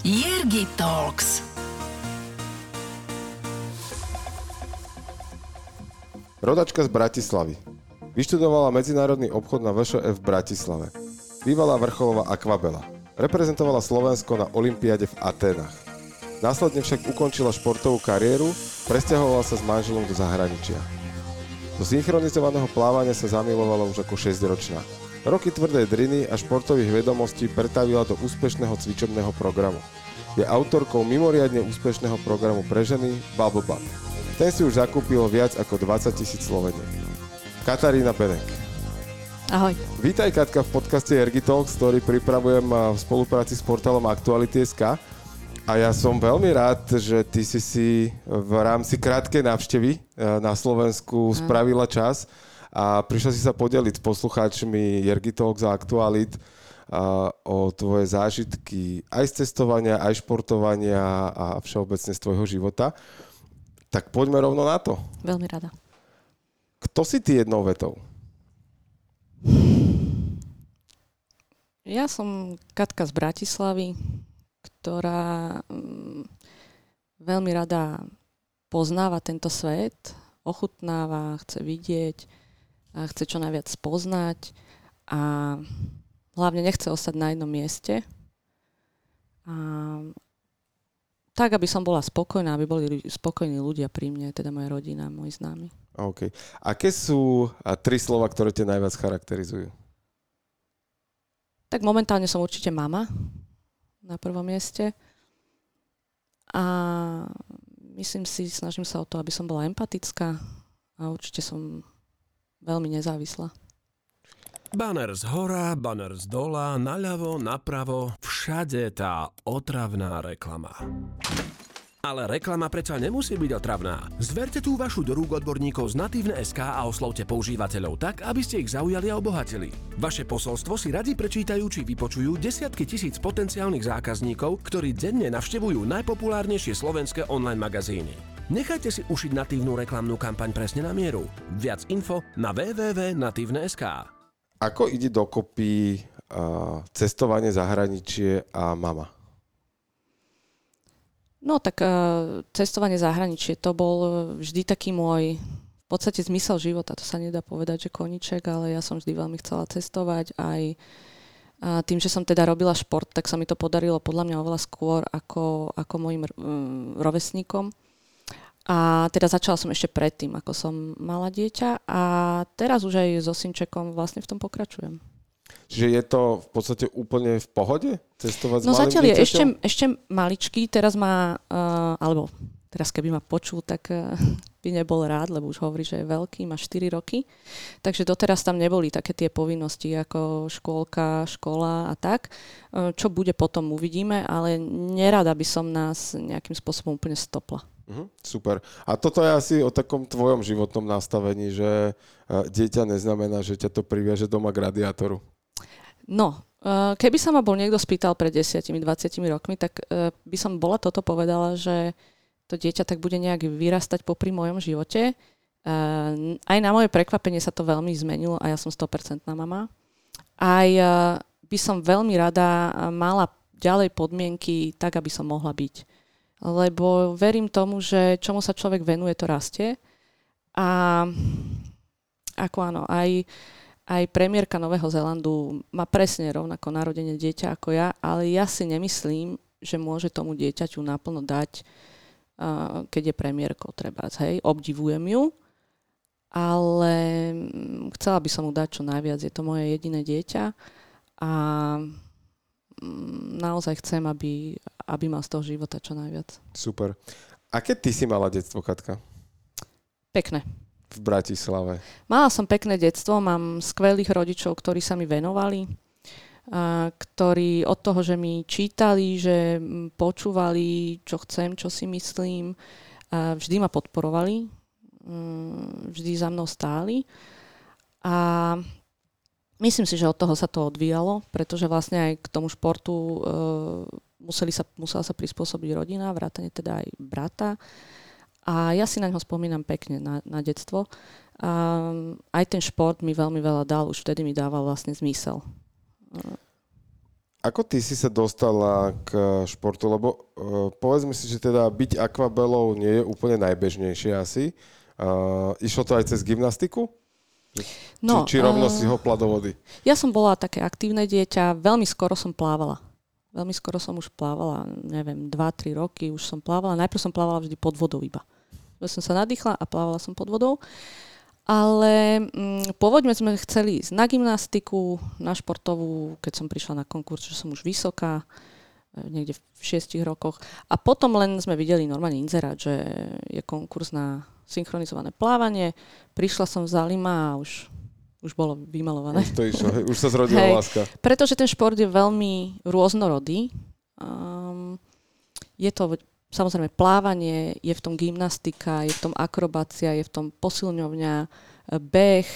Jirgi Talks. Rodačka z Bratislavy. Vyštudovala medzinárodný obchod na VŠF v Bratislave. Bývalá vrcholová akvabela. Reprezentovala Slovensko na Olympiade v Atenách. Následne však ukončila športovú kariéru, presťahovala sa s manželom do zahraničia. Do synchronizovaného plávania sa zamilovala už ako 6-ročná. Roky tvrdej driny a športových vedomostí pretavila do úspešného cvičebného programu. Je autorkou mimoriadne úspešného programu pre ženy Bubble Butt. Ten si už zakúpil viac ako 20 tisíc Sloveniek. Katarína Benek. Ahoj. Vítaj Katka v podcaste Ergi Talks, ktorý pripravujem v spolupráci s portálom Aktuality.sk. A ja som veľmi rád, že ty si si v rámci krátkej návštevy na Slovensku spravila čas a prišla si sa podeliť s poslucháčmi Jergi Talks a Aktualit o tvoje zážitky aj z cestovania, aj športovania a všeobecne z tvojho života. Tak poďme rovno na to. Veľmi rada. Kto si ty jednou vetou? Ja som Katka z Bratislavy, ktorá mm, veľmi rada poznáva tento svet, ochutnáva, chce vidieť, a chce čo najviac spoznať a hlavne nechce ostať na jednom mieste. A tak, aby som bola spokojná, aby boli spokojní ľudia pri mne, teda moja rodina, moji známi. OK. Aké sú tri slova, ktoré ťa najviac charakterizujú? Tak momentálne som určite mama na prvom mieste. A myslím si, snažím sa o to, aby som bola empatická a určite som veľmi nezávislá. Banner z hora, banner z dola, naľavo, napravo, všade tá otravná reklama. Ale reklama predsa nemusí byť otravná. Zverte tú vašu do rúk odborníkov z Natívne SK a oslovte používateľov tak, aby ste ich zaujali a obohatili. Vaše posolstvo si radi prečítajú či vypočujú desiatky tisíc potenciálnych zákazníkov, ktorí denne navštevujú najpopulárnejšie slovenské online magazíny. Nechajte si ušiť natívnu reklamnú kampaň presne na mieru. Viac info na www.natívne.sk. Ako ide dokopy uh, cestovanie, zahraničie a mama? No tak uh, cestovanie zahraničie, to bol vždy taký môj v podstate zmysel života. To sa nedá povedať, že koniček, ale ja som vždy veľmi chcela cestovať. Aj a tým, že som teda robila šport, tak sa mi to podarilo podľa mňa oveľa skôr ako, ako mojim um, rovesníkom. A teda začala som ešte predtým, ako som mala dieťa a teraz už aj so synčekom vlastne v tom pokračujem. Čiže je to v podstate úplne v pohode cestovať no, s malým zatiaľ je ešte, ešte maličký, teraz má, uh, alebo teraz keby ma počul, tak uh, by nebol rád, lebo už hovorí, že je veľký, má 4 roky. Takže doteraz tam neboli také tie povinnosti ako škôlka, škola a tak. Uh, čo bude potom uvidíme, ale nerada by som nás nejakým spôsobom úplne stopla. Uh-huh, super. A toto je asi o takom tvojom životnom nastavení, že uh, dieťa neznamená, že ťa to priviaže doma k radiátoru. No, uh, keby sa ma bol niekto spýtal pred 10-20 rokmi, tak uh, by som bola toto povedala, že to dieťa tak bude nejak vyrastať popri mojom živote. Aj na moje prekvapenie sa to veľmi zmenilo a ja som 100% mama. Aj by som veľmi rada mala ďalej podmienky tak, aby som mohla byť lebo verím tomu, že čomu sa človek venuje, to rastie. A ako áno, aj, aj premiérka Nového Zelandu má presne rovnako narodenie dieťa ako ja, ale ja si nemyslím, že môže tomu dieťaťu naplno dať, uh, keď je premiérkou treba. Hej, obdivujem ju, ale chcela by som mu dať čo najviac. Je to moje jediné dieťa a naozaj chcem, aby, aby mal z toho života čo najviac. Super. Aké ty si mala detstvo, Katka? Pekné. V Bratislave. Mala som pekné detstvo, mám skvelých rodičov, ktorí sa mi venovali, a ktorí od toho, že mi čítali, že počúvali, čo chcem, čo si myslím, a vždy ma podporovali, vždy za mnou stáli. A myslím si, že od toho sa to odvíjalo, pretože vlastne aj k tomu športu e, museli sa, musela sa prispôsobiť rodina, vrátane teda aj brata. A ja si na ňo spomínam pekne, na, na detstvo. A aj ten šport mi veľmi veľa dal, už vtedy mi dával vlastne zmysel. Ako ty si sa dostala k športu? Lebo uh, povedzme si, že teda byť akvabelou nie je úplne najbežnejšie asi. Uh, išlo to aj cez gymnastiku? No, či, či rovno eh, si hopla do vody? Ja som bola také aktívne dieťa, veľmi skoro som plávala. Veľmi skoro som už plávala, neviem, 2-3 roky už som plávala. Najprv som plávala vždy pod vodou iba. Ja som sa nadýchla a plávala som pod vodou. Ale mm, pôvodne sme chceli ísť na gymnastiku, na športovú, keď som prišla na konkurs, že som už vysoká, e, niekde v šiestich rokoch. A potom len sme videli normálne inzerát, že je konkurs na synchronizované plávanie. Prišla som v Zalima a už, už bolo vymalované. Už to išlo, už sa zrodila Hej. láska. Pretože ten šport je veľmi rôznorodý. Um, je to samozrejme plávanie, je v tom gymnastika, je v tom akrobácia, je v tom posilňovňa, e, beh.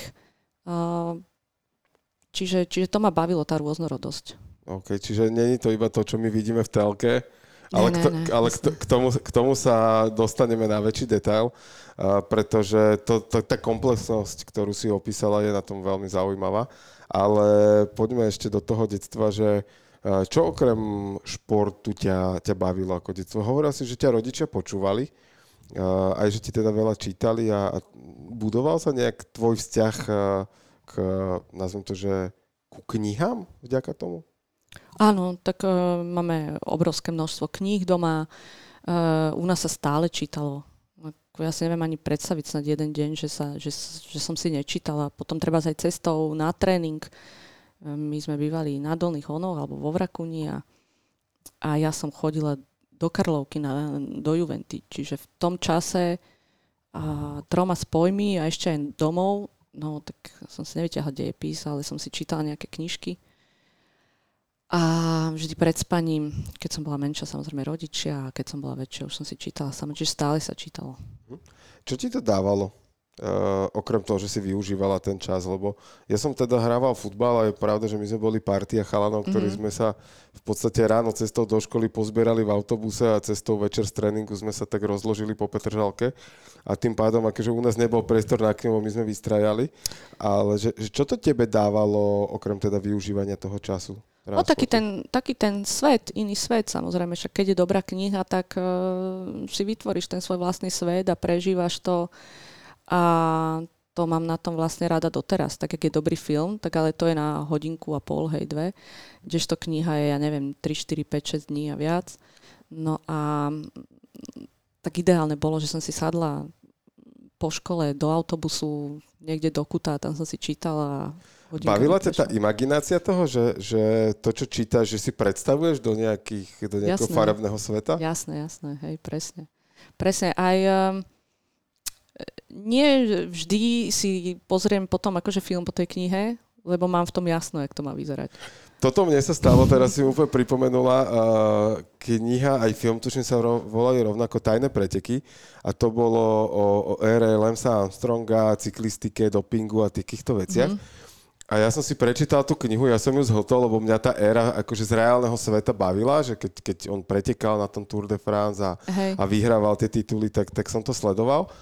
Uh, čiže, čiže to ma bavilo, tá rôznorodosť. OK, čiže není to iba to, čo my vidíme v telke, ale, Ne, ne, ne, ale k, k, tomu, k tomu sa dostaneme na väčší detail, pretože to, to, tá komplexnosť, ktorú si opísala, je na tom veľmi zaujímavá. Ale poďme ešte do toho detstva, že čo okrem športu ťa, ťa bavilo ako detstvo? Hovoril si, že ťa rodičia počúvali, aj že ti teda veľa čítali a, a budoval sa nejak tvoj vzťah k, nazvem to, že ku knihám vďaka tomu? Áno, tak uh, máme obrovské množstvo kníh doma. Uh, u nás sa stále čítalo. Ja si neviem ani predstaviť snad jeden deň, že, sa, že, že som si nečítala. Potom treba aj cestou na tréning. Uh, My sme bývali na Dolných Honoch alebo vo Vrakuni a, a ja som chodila do Karlovky na, do Juventy. Čiže v tom čase a troma spojmi a ešte aj domov, no tak som si nevyťahla dejepis, ale som si čítala nejaké knižky. A vždy pred spaním, keď som bola menšia, samozrejme rodičia, a keď som bola väčšia, už som si čítala sama, čiže stále sa čítalo. Čo ti to dávalo? Uh, okrem toho, že si využívala ten čas, lebo ja som teda hrával futbal a je pravda, že my sme boli partia chalanov, ktorí Mhm. sme sa v podstate ráno cestou do školy pozbierali v autobuse a cestou večer z tréningu sme sa tak rozložili po Petržalke a tým pádom, akože u nás nebol priestor na knihu, my sme vystrajali, ale že, že čo to tebe dávalo okrem teda využívania toho času? No taký ten, taký ten svet, iný svet samozrejme, však keď je dobrá kniha, tak uh, si vytvoríš ten svoj vlastný svet a prežívaš to a to mám na tom vlastne rada doteraz. Tak, jak je dobrý film, tak ale to je na hodinku a pol, hej, dve. Kdežto kniha je, ja neviem, 3, 4, 5, 6 dní a viac. No a tak ideálne bolo, že som si sadla po škole do autobusu niekde do kuta, tam som si čítala. Hodinka Bavila ťa tá imaginácia toho, že, že to, čo čítaš, že si predstavuješ do, nejakých, do nejakého Jasné. farebného sveta? Jasné, jasné, hej, presne. Presne, aj um, nie vždy si pozriem potom akože film po tej knihe, lebo mám v tom jasno, jak to má vyzerať. Toto mne sa stalo, teraz si úplne pripomenula uh, kniha, aj film, tuším sa volajú rovnako Tajné preteky a to bolo o, o ére Lemsa Armstronga, cyklistike, dopingu a takýchto veciach. Mm-hmm. A ja som si prečítal tú knihu, ja som ju zhotol, lebo mňa tá éra akože z reálneho sveta bavila, že keď, keď on pretekal na tom Tour de France a, Hej. a vyhrával tie tituly, tak, tak som to sledoval.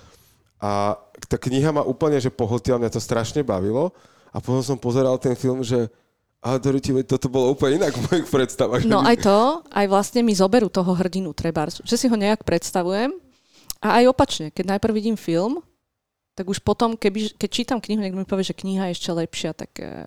A tá kniha ma úplne, že pohltila, mňa to strašne bavilo. A potom som pozeral ten film, že ale Doroti, veď toto bolo úplne inak v mojich predstavách. No aj to, aj vlastne mi zoberú toho hrdinu treba, že si ho nejak predstavujem a aj opačne, keď najprv vidím film, tak už potom, keby, keď čítam knihu, niekto mi povie, že kniha je ešte lepšia, tak uh,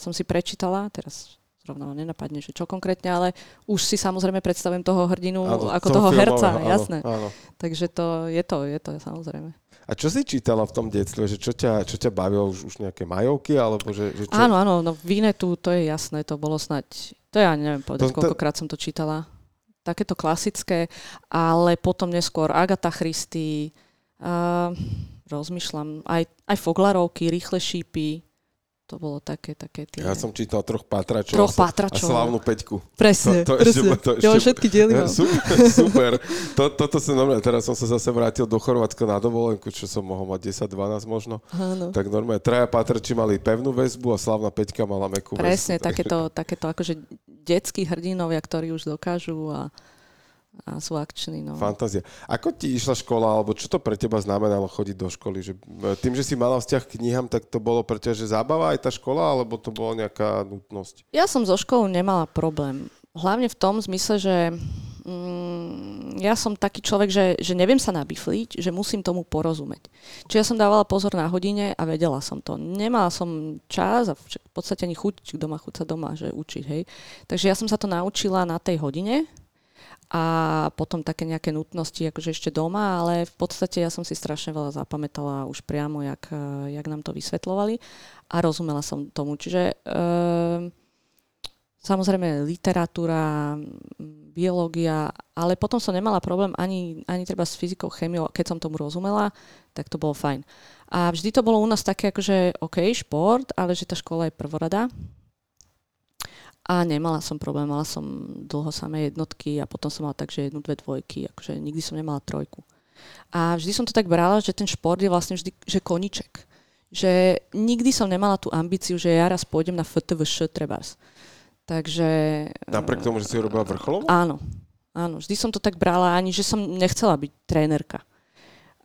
som si prečítala, teraz zrovna ma nenapadne, že čo konkrétne, ale už si samozrejme predstavujem toho hrdinu Áno, ako toho, herca, filmového, áno, jasné. Áno. Takže to je to, je to samozrejme. A čo si čítala v tom detstve? Že čo, ťa, čo ťa bavilo? Už, už nejaké majovky? Alebo že, že čo? Áno, áno, no Vinetu, to je jasné, to bolo snať, to ja neviem povedať, To- to- koľkokrát som to čítala. Takéto klasické, ale potom neskôr Agatha Christie, uh, rozmýšľam, aj, aj Foglarovky, Rýchle šípy, to bolo také, také tie... Ja som čítal troch patračov Troch sa- pátračov. a slávnu peťku. Presne, to- to ešte- presne. to ja mám ešte- všetky diely Ja, mám. super, super. To, toto som normálne, teraz som sa zase vrátil do Chorvátska na dovolenku, čo som mohol mať 10-12 možno. Áno. Tak normálne traja patrači mali pevnú väzbu a slávna peťka mala mekú Presne, väzbu. takéto, takéto akože detskí hrdinovia, ktorí už dokážu a a sú akční. No. Fantázia. Ako ti išla škola, alebo čo to pre teba znamenalo chodiť do školy? Že, e, tým, že si mala vzťah k knihám, tak to bolo pre teba, že zábava aj tá škola, alebo to bola nejaká nutnosť? Ja som so školou nemala problém. Hlavne v tom zmysle, že mm, ja som taký človek, že, že neviem sa nabifliť, že musím tomu porozumieť. Čiže ja som dávala pozor na hodine a vedela som to. Nemala som čas a v podstate ani chuť doma, chuť sa doma, že učiť, hej. Takže ja som sa to naučila na tej hodine a potom také nejaké nutnosti akože ešte doma, ale v podstate ja som si strašne veľa zapamätala už priamo, jak, jak nám to vysvetlovali a rozumela som tomu. Čiže e, samozrejme literatúra, biológia, ale potom som nemala problém ani, ani treba s fyzikou, chemiou, keď som tomu rozumela, tak to bolo fajn. A vždy to bolo u nás také, akože OK, šport, ale že tá škola je prvorada, a nemala som problém, mala som dlho samé jednotky a potom som mala tak, že jednu, dve dvojky, akože nikdy som nemala trojku. A vždy som to tak brala, že ten šport je vlastne vždy, že koniček. Že nikdy som nemala tú ambíciu, že ja raz pôjdem na FTVŠ trebárs. Takže... Napriek tomu, že si robila vrcholovo? Áno. Áno, vždy som to tak brala, ani že som nechcela byť trénerka.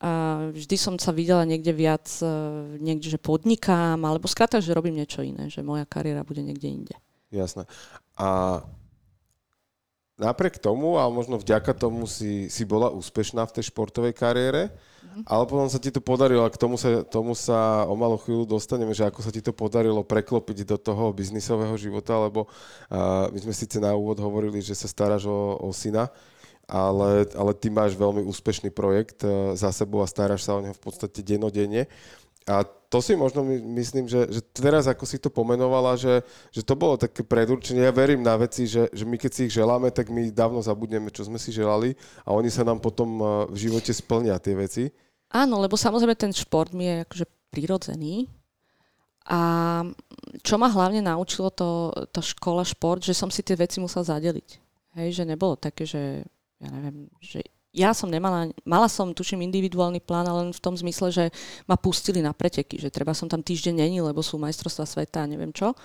A vždy som sa videla niekde viac, e, niekde, že podnikám, alebo skrátka, že robím niečo iné, že moja kariéra bude niekde inde. Jasné. A napriek tomu, a možno vďaka tomu si, si bola úspešná v tej športovej kariére, mm-hmm. ale potom sa ti to podarilo, a k tomu sa, tomu sa o malú chvíľu dostaneme, že ako sa ti to podarilo preklopiť do toho biznisového života, lebo uh, my sme síce na úvod hovorili, že sa staráš o, o syna, ale, ale ty máš veľmi úspešný projekt uh, za sebou a staráš sa o neho v podstate denodenne. A to si možno myslím, že, že teraz, ako si to pomenovala, že, že to bolo také predurčenie. Ja verím na veci, že, že my keď si ich želáme, tak my dávno zabudneme, čo sme si želali a oni sa nám potom eh, v živote splnia tie veci. Áno, lebo samozrejme ten šport mi je akože prirodzený. A čo ma hlavne naučilo to, tá škola šport, že som si tie veci musel zadeliť. Hej, že nebolo také, že ja neviem, že ja som nemala, mala som, tuším, individuálny plán, ale len v tom zmysle, že ma pustili na preteky, že treba som tam týždeň není, lebo sú majstrovstvá sveta a neviem čo.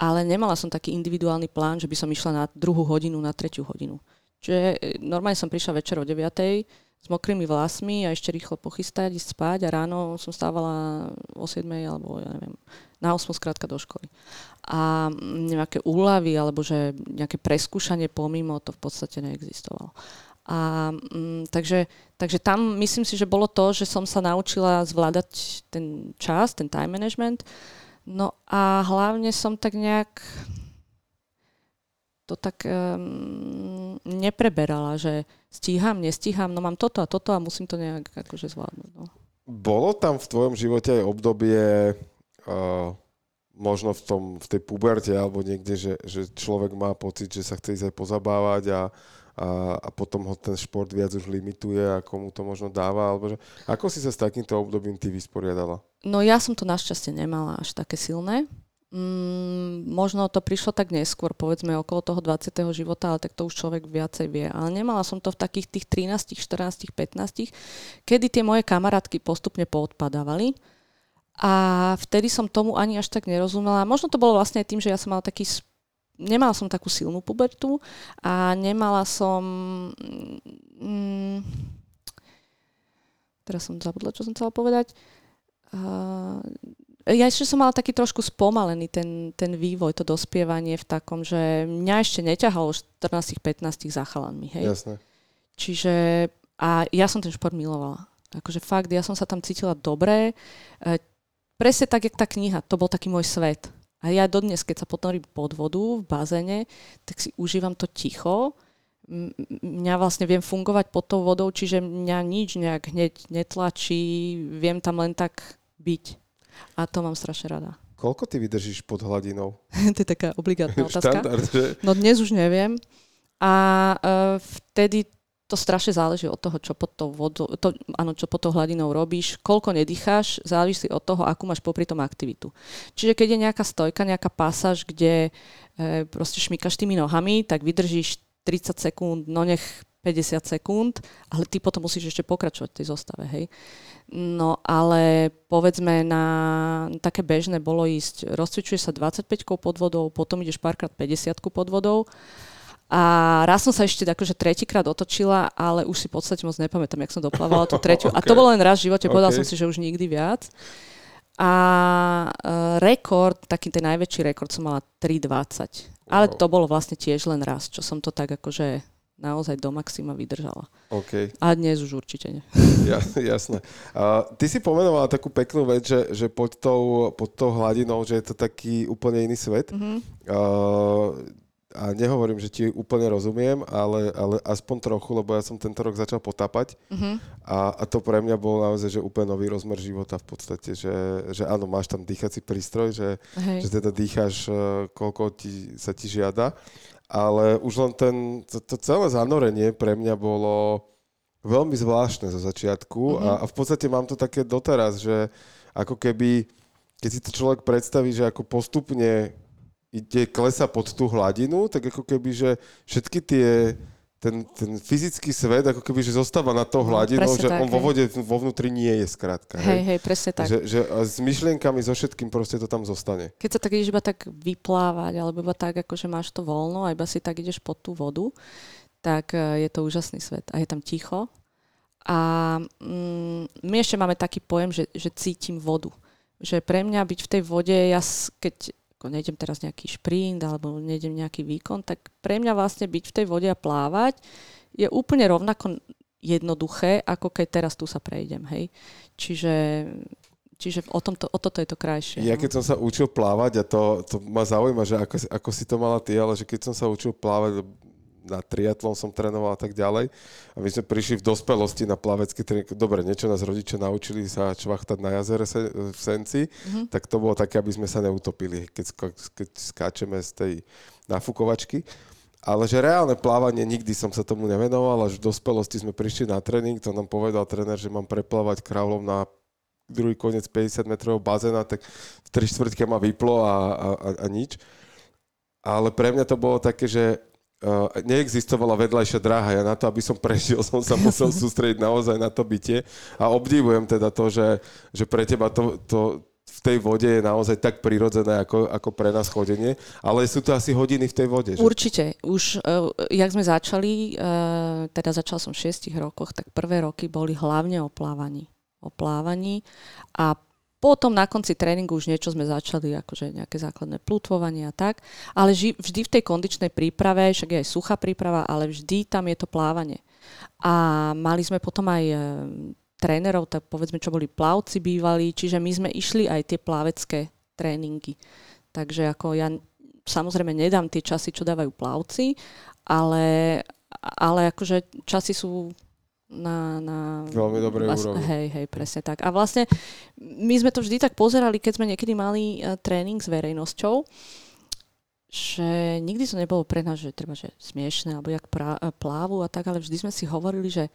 Ale nemala som taký individuálny plán, že by som išla na druhú hodinu, na tretiu hodinu. Čiže e, normálne som prišla večer o 9 s mokrými vlasmi a ešte rýchlo pochystať, ísť spať a ráno som stávala o 7 alebo ja neviem, na 8 skrátka do školy. A nejaké úlavy alebo že nejaké preskúšanie pomimo to v podstate neexistovalo. A, mm, takže, takže tam myslím si, že bolo to, že som sa naučila zvládať ten čas, ten time management. No a hlavne som tak nejak to tak um, nepreberala, že stíham, nestíham, no mám toto a toto a musím to nejak akože zvládnuť. No. Bolo tam v tvojom živote aj obdobie uh, možno v, tom, v tej puberte alebo niekde, že, že človek má pocit, že sa chce ísť aj pozabávať a, a, a potom ho ten šport viac už limituje a komu to možno dáva? Alebo že, ako si sa s takýmto obdobím ty vysporiadala? No ja som to našťastie nemala až také silné. Mm, možno to prišlo tak neskôr, povedzme okolo toho 20. života, ale tak to už človek viacej vie. Ale nemala som to v takých tých 13, 14, 15, kedy tie moje kamarátky postupne poodpadávali. A vtedy som tomu ani až tak nerozumela. Možno to bolo vlastne tým, že ja som mala taký nemala som takú silnú pubertu a nemala som... Mm, teraz som zabudla, čo som chcela povedať. Uh, ja ešte som mala taký trošku spomalený ten, ten vývoj, to dospievanie v takom, že mňa ešte neťahalo 14-15 za chalanmi, hej. Jasné. Čiže, a ja som ten šport milovala. Akože fakt, ja som sa tam cítila dobre. E, presne tak, jak tá kniha, to bol taký môj svet. A ja dodnes, keď sa ponorím pod vodu v bazéne, tak si užívam to ticho. Mňa vlastne viem fungovať pod tou vodou, čiže mňa nič nejak hneď netlačí, viem tam len tak byť. A to mám strašne rada. Koľko ty vydržíš pod hladinou? to je taká obligátna otázka. Štandard, že? No dnes už neviem. A uh, vtedy to strašne záleží od toho, čo pod tou, vodou, to, áno, čo pod tou hladinou robíš, koľko nedýcháš, závisí od toho, akú máš popri tom aktivitu. Čiže keď je nejaká stojka, nejaká pasáž, kde e, proste šmykaš tými nohami, tak vydržíš 30 sekúnd, no nech 50 sekúnd, ale ty potom musíš ešte pokračovať v tej zostave, hej. No ale povedzme na také bežné bolo ísť, rozcvičuje sa 25 pod vodou, potom ideš párkrát 50 pod vodou A raz som sa ešte akože tretíkrát otočila, ale už si v podstate moc nepamätám, jak som doplávala tú tretiu. okay. A to bolo len raz v živote, povedal okay. som si, že už nikdy viac. A uh, rekord, taký ten najväčší rekord som mala 3,20. Ale to bolo vlastne tiež len raz, čo som to tak akože naozaj do maxima vydržala. Okay. A dnes už určite nie. Ja, jasné. Uh, ty si pomenovala takú peknú vec, že, že pod, tou, pod tou hladinou, že je to taký úplne iný svet. Mm-hmm. Uh, a nehovorím, že ti úplne rozumiem, ale, ale aspoň trochu, lebo ja som tento rok začal potápať mm-hmm. a, a to pre mňa bol naozaj že úplne nový rozmer života v podstate, že, že áno, máš tam dýchací prístroj, že, že teda dýcháš, e, koľko ti, sa ti žiada, ale už len ten, to, to celé zanorenie pre mňa bolo veľmi zvláštne zo začiatku mm-hmm. a, a v podstate mám to také doteraz, že ako keby, keď si to človek predstaví, že ako postupne ide, klesa pod tú hladinu, tak ako keby, že všetky tie ten, ten fyzický svet ako keby, že zostáva na to no, hladinou, no, že tak, on vo vode vo vnútri nie je skrátka. Hej, hej, presne tak. Že, že s myšlienkami, so všetkým proste to tam zostane. Keď sa tak ideš iba tak vyplávať, alebo iba tak, ako že máš to voľno a iba si tak ideš pod tú vodu, tak e, je to úžasný svet. A je tam ticho. A mm, my ešte máme taký pojem, že, že cítim vodu. Že pre mňa byť v tej vode, ja keď ako nejdem teraz nejaký šprint alebo nejdem nejaký výkon, tak pre mňa vlastne byť v tej vode a plávať je úplne rovnako jednoduché, ako keď teraz tu sa prejdem, hej. Čiže Čiže o, tomto, o toto je to krajšie. Ja no. keď som sa učil plávať, a to, to ma zaujíma, že ako, ako si to mala ty, ale že keď som sa učil plávať, na triatlon som trénoval a tak ďalej. A my sme prišli v dospelosti na plavecký tréning. Dobre, niečo nás rodičia naučili sa čvachtať na jazere v Senci, mm-hmm. tak to bolo také, aby sme sa neutopili, keď, keď skáčeme z tej nafukovačky. Ale že reálne plávanie, nikdy som sa tomu nevenoval, až v dospelosti sme prišli na tréning, to nám povedal tréner, že mám preplávať kráľom na druhý koniec 50 metrového bazéna, tak v tri štvrtke ma vyplo a, a, a, a nič. Ale pre mňa to bolo také, že Uh, neexistovala vedľajšia dráha. Ja na to, aby som prežil, som sa musel sústrediť naozaj na to bytie. A obdivujem teda to, že, že pre teba to, to v tej vode je naozaj tak prirodzené ako, ako pre nás chodenie. Ale sú to asi hodiny v tej vode. Že? Určite. Už, uh, jak sme začali, uh, teda začal som v 6 rokoch, tak prvé roky boli hlavne o plávaní. O plávaní a potom na konci tréningu už niečo sme začali, akože nejaké základné plutvovanie a tak, ale vždy v tej kondičnej príprave, však je aj suchá príprava, ale vždy tam je to plávanie. A mali sme potom aj e, trénerov, tak povedzme, čo boli plavci bývali, čiže my sme išli aj tie plávecké tréningy. Takže ako ja samozrejme nedám tie časy, čo dávajú plavci, ale, ale akože časy sú na, na veľmi dobrej úrovni. Hej, hej, presne tak. A vlastne my sme to vždy tak pozerali, keď sme niekedy mali uh, tréning s verejnosťou, že nikdy to nebolo pre nás, že treba, že smiešne, alebo jak pra, uh, plávu a tak, ale vždy sme si hovorili, že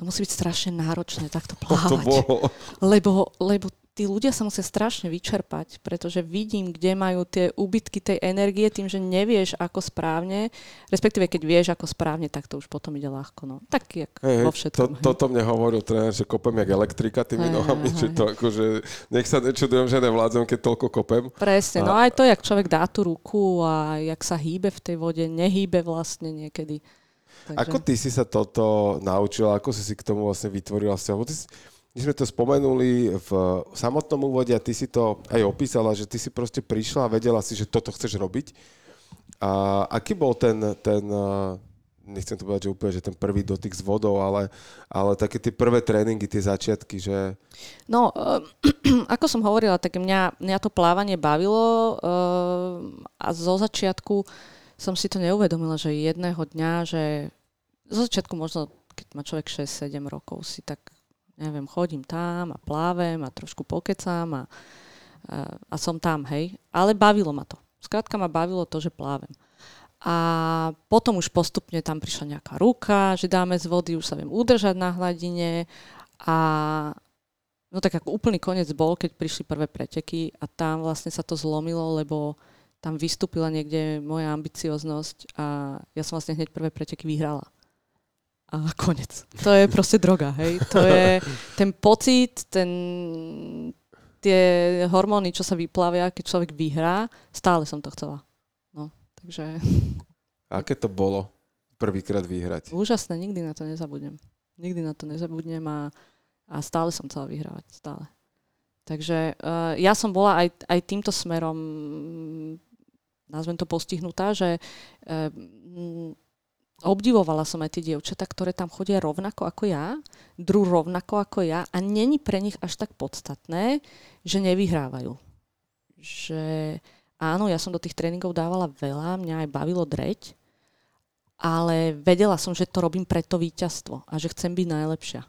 to musí byť strašne náročné takto plávať. To bolo. Lebo, lebo tí ľudia sa musia strašne vyčerpať, pretože vidím, kde majú tie úbytky tej energie tým, že nevieš ako správne, respektíve keď vieš ako správne, tak to už potom ide ľahko. No. Tak jak hey, vo všetkom. To, toto mne hovoril tréner, že kopem jak elektrika tými hey, nohami, hey, že to akože, nech sa nečudujem, že nevládzem, keď toľko kopem. Presne, no a... no aj to, jak človek dá tú ruku a jak sa hýbe v tej vode, nehýbe vlastne niekedy. Takže... Ako ty si sa toto naučila, ako si si k tomu vlastne vytvorila vzťah? My sme to spomenuli v samotnom úvode a ty si to aj opísala, že ty si proste prišla a vedela si, že toto chceš robiť. A aký bol ten, ten nechcem to povedať, že úplne, že ten prvý dotyk s vodou, ale, ale také tie prvé tréningy, tie začiatky, že... No, uh, ako som hovorila, tak mňa, mňa to plávanie bavilo uh, a zo začiatku som si to neuvedomila, že jedného dňa, že zo začiatku možno, keď má človek 6-7 rokov, si tak neviem, chodím tam a plávem a trošku pokecám a, a, a som tam, hej. Ale bavilo ma to. Skrátka ma bavilo to, že plávem. A potom už postupne tam prišla nejaká ruka, že dáme z vody, už sa viem udržať na hladine a no tak ako úplný koniec bol, keď prišli prvé preteky a tam vlastne sa to zlomilo, lebo tam vystúpila niekde moja ambicioznosť a ja som vlastne hneď prvé preteky vyhrala a konec. To je proste droga, hej. To je ten pocit, ten, tie hormóny, čo sa vyplavia, keď človek vyhrá, stále som to chcela. No, takže... Aké to bolo prvýkrát vyhrať? Úžasné, nikdy na to nezabudnem. Nikdy na to nezabudnem a, a stále som chcela vyhrávať. Stále. Takže uh, ja som bola aj, aj týmto smerom, nazvem to postihnutá, že uh, obdivovala som aj tie dievčatá, ktoré tam chodia rovnako ako ja, dru rovnako ako ja a není pre nich až tak podstatné, že nevyhrávajú. Že áno, ja som do tých tréningov dávala veľa, mňa aj bavilo dreť, ale vedela som, že to robím pre to víťazstvo a že chcem byť najlepšia.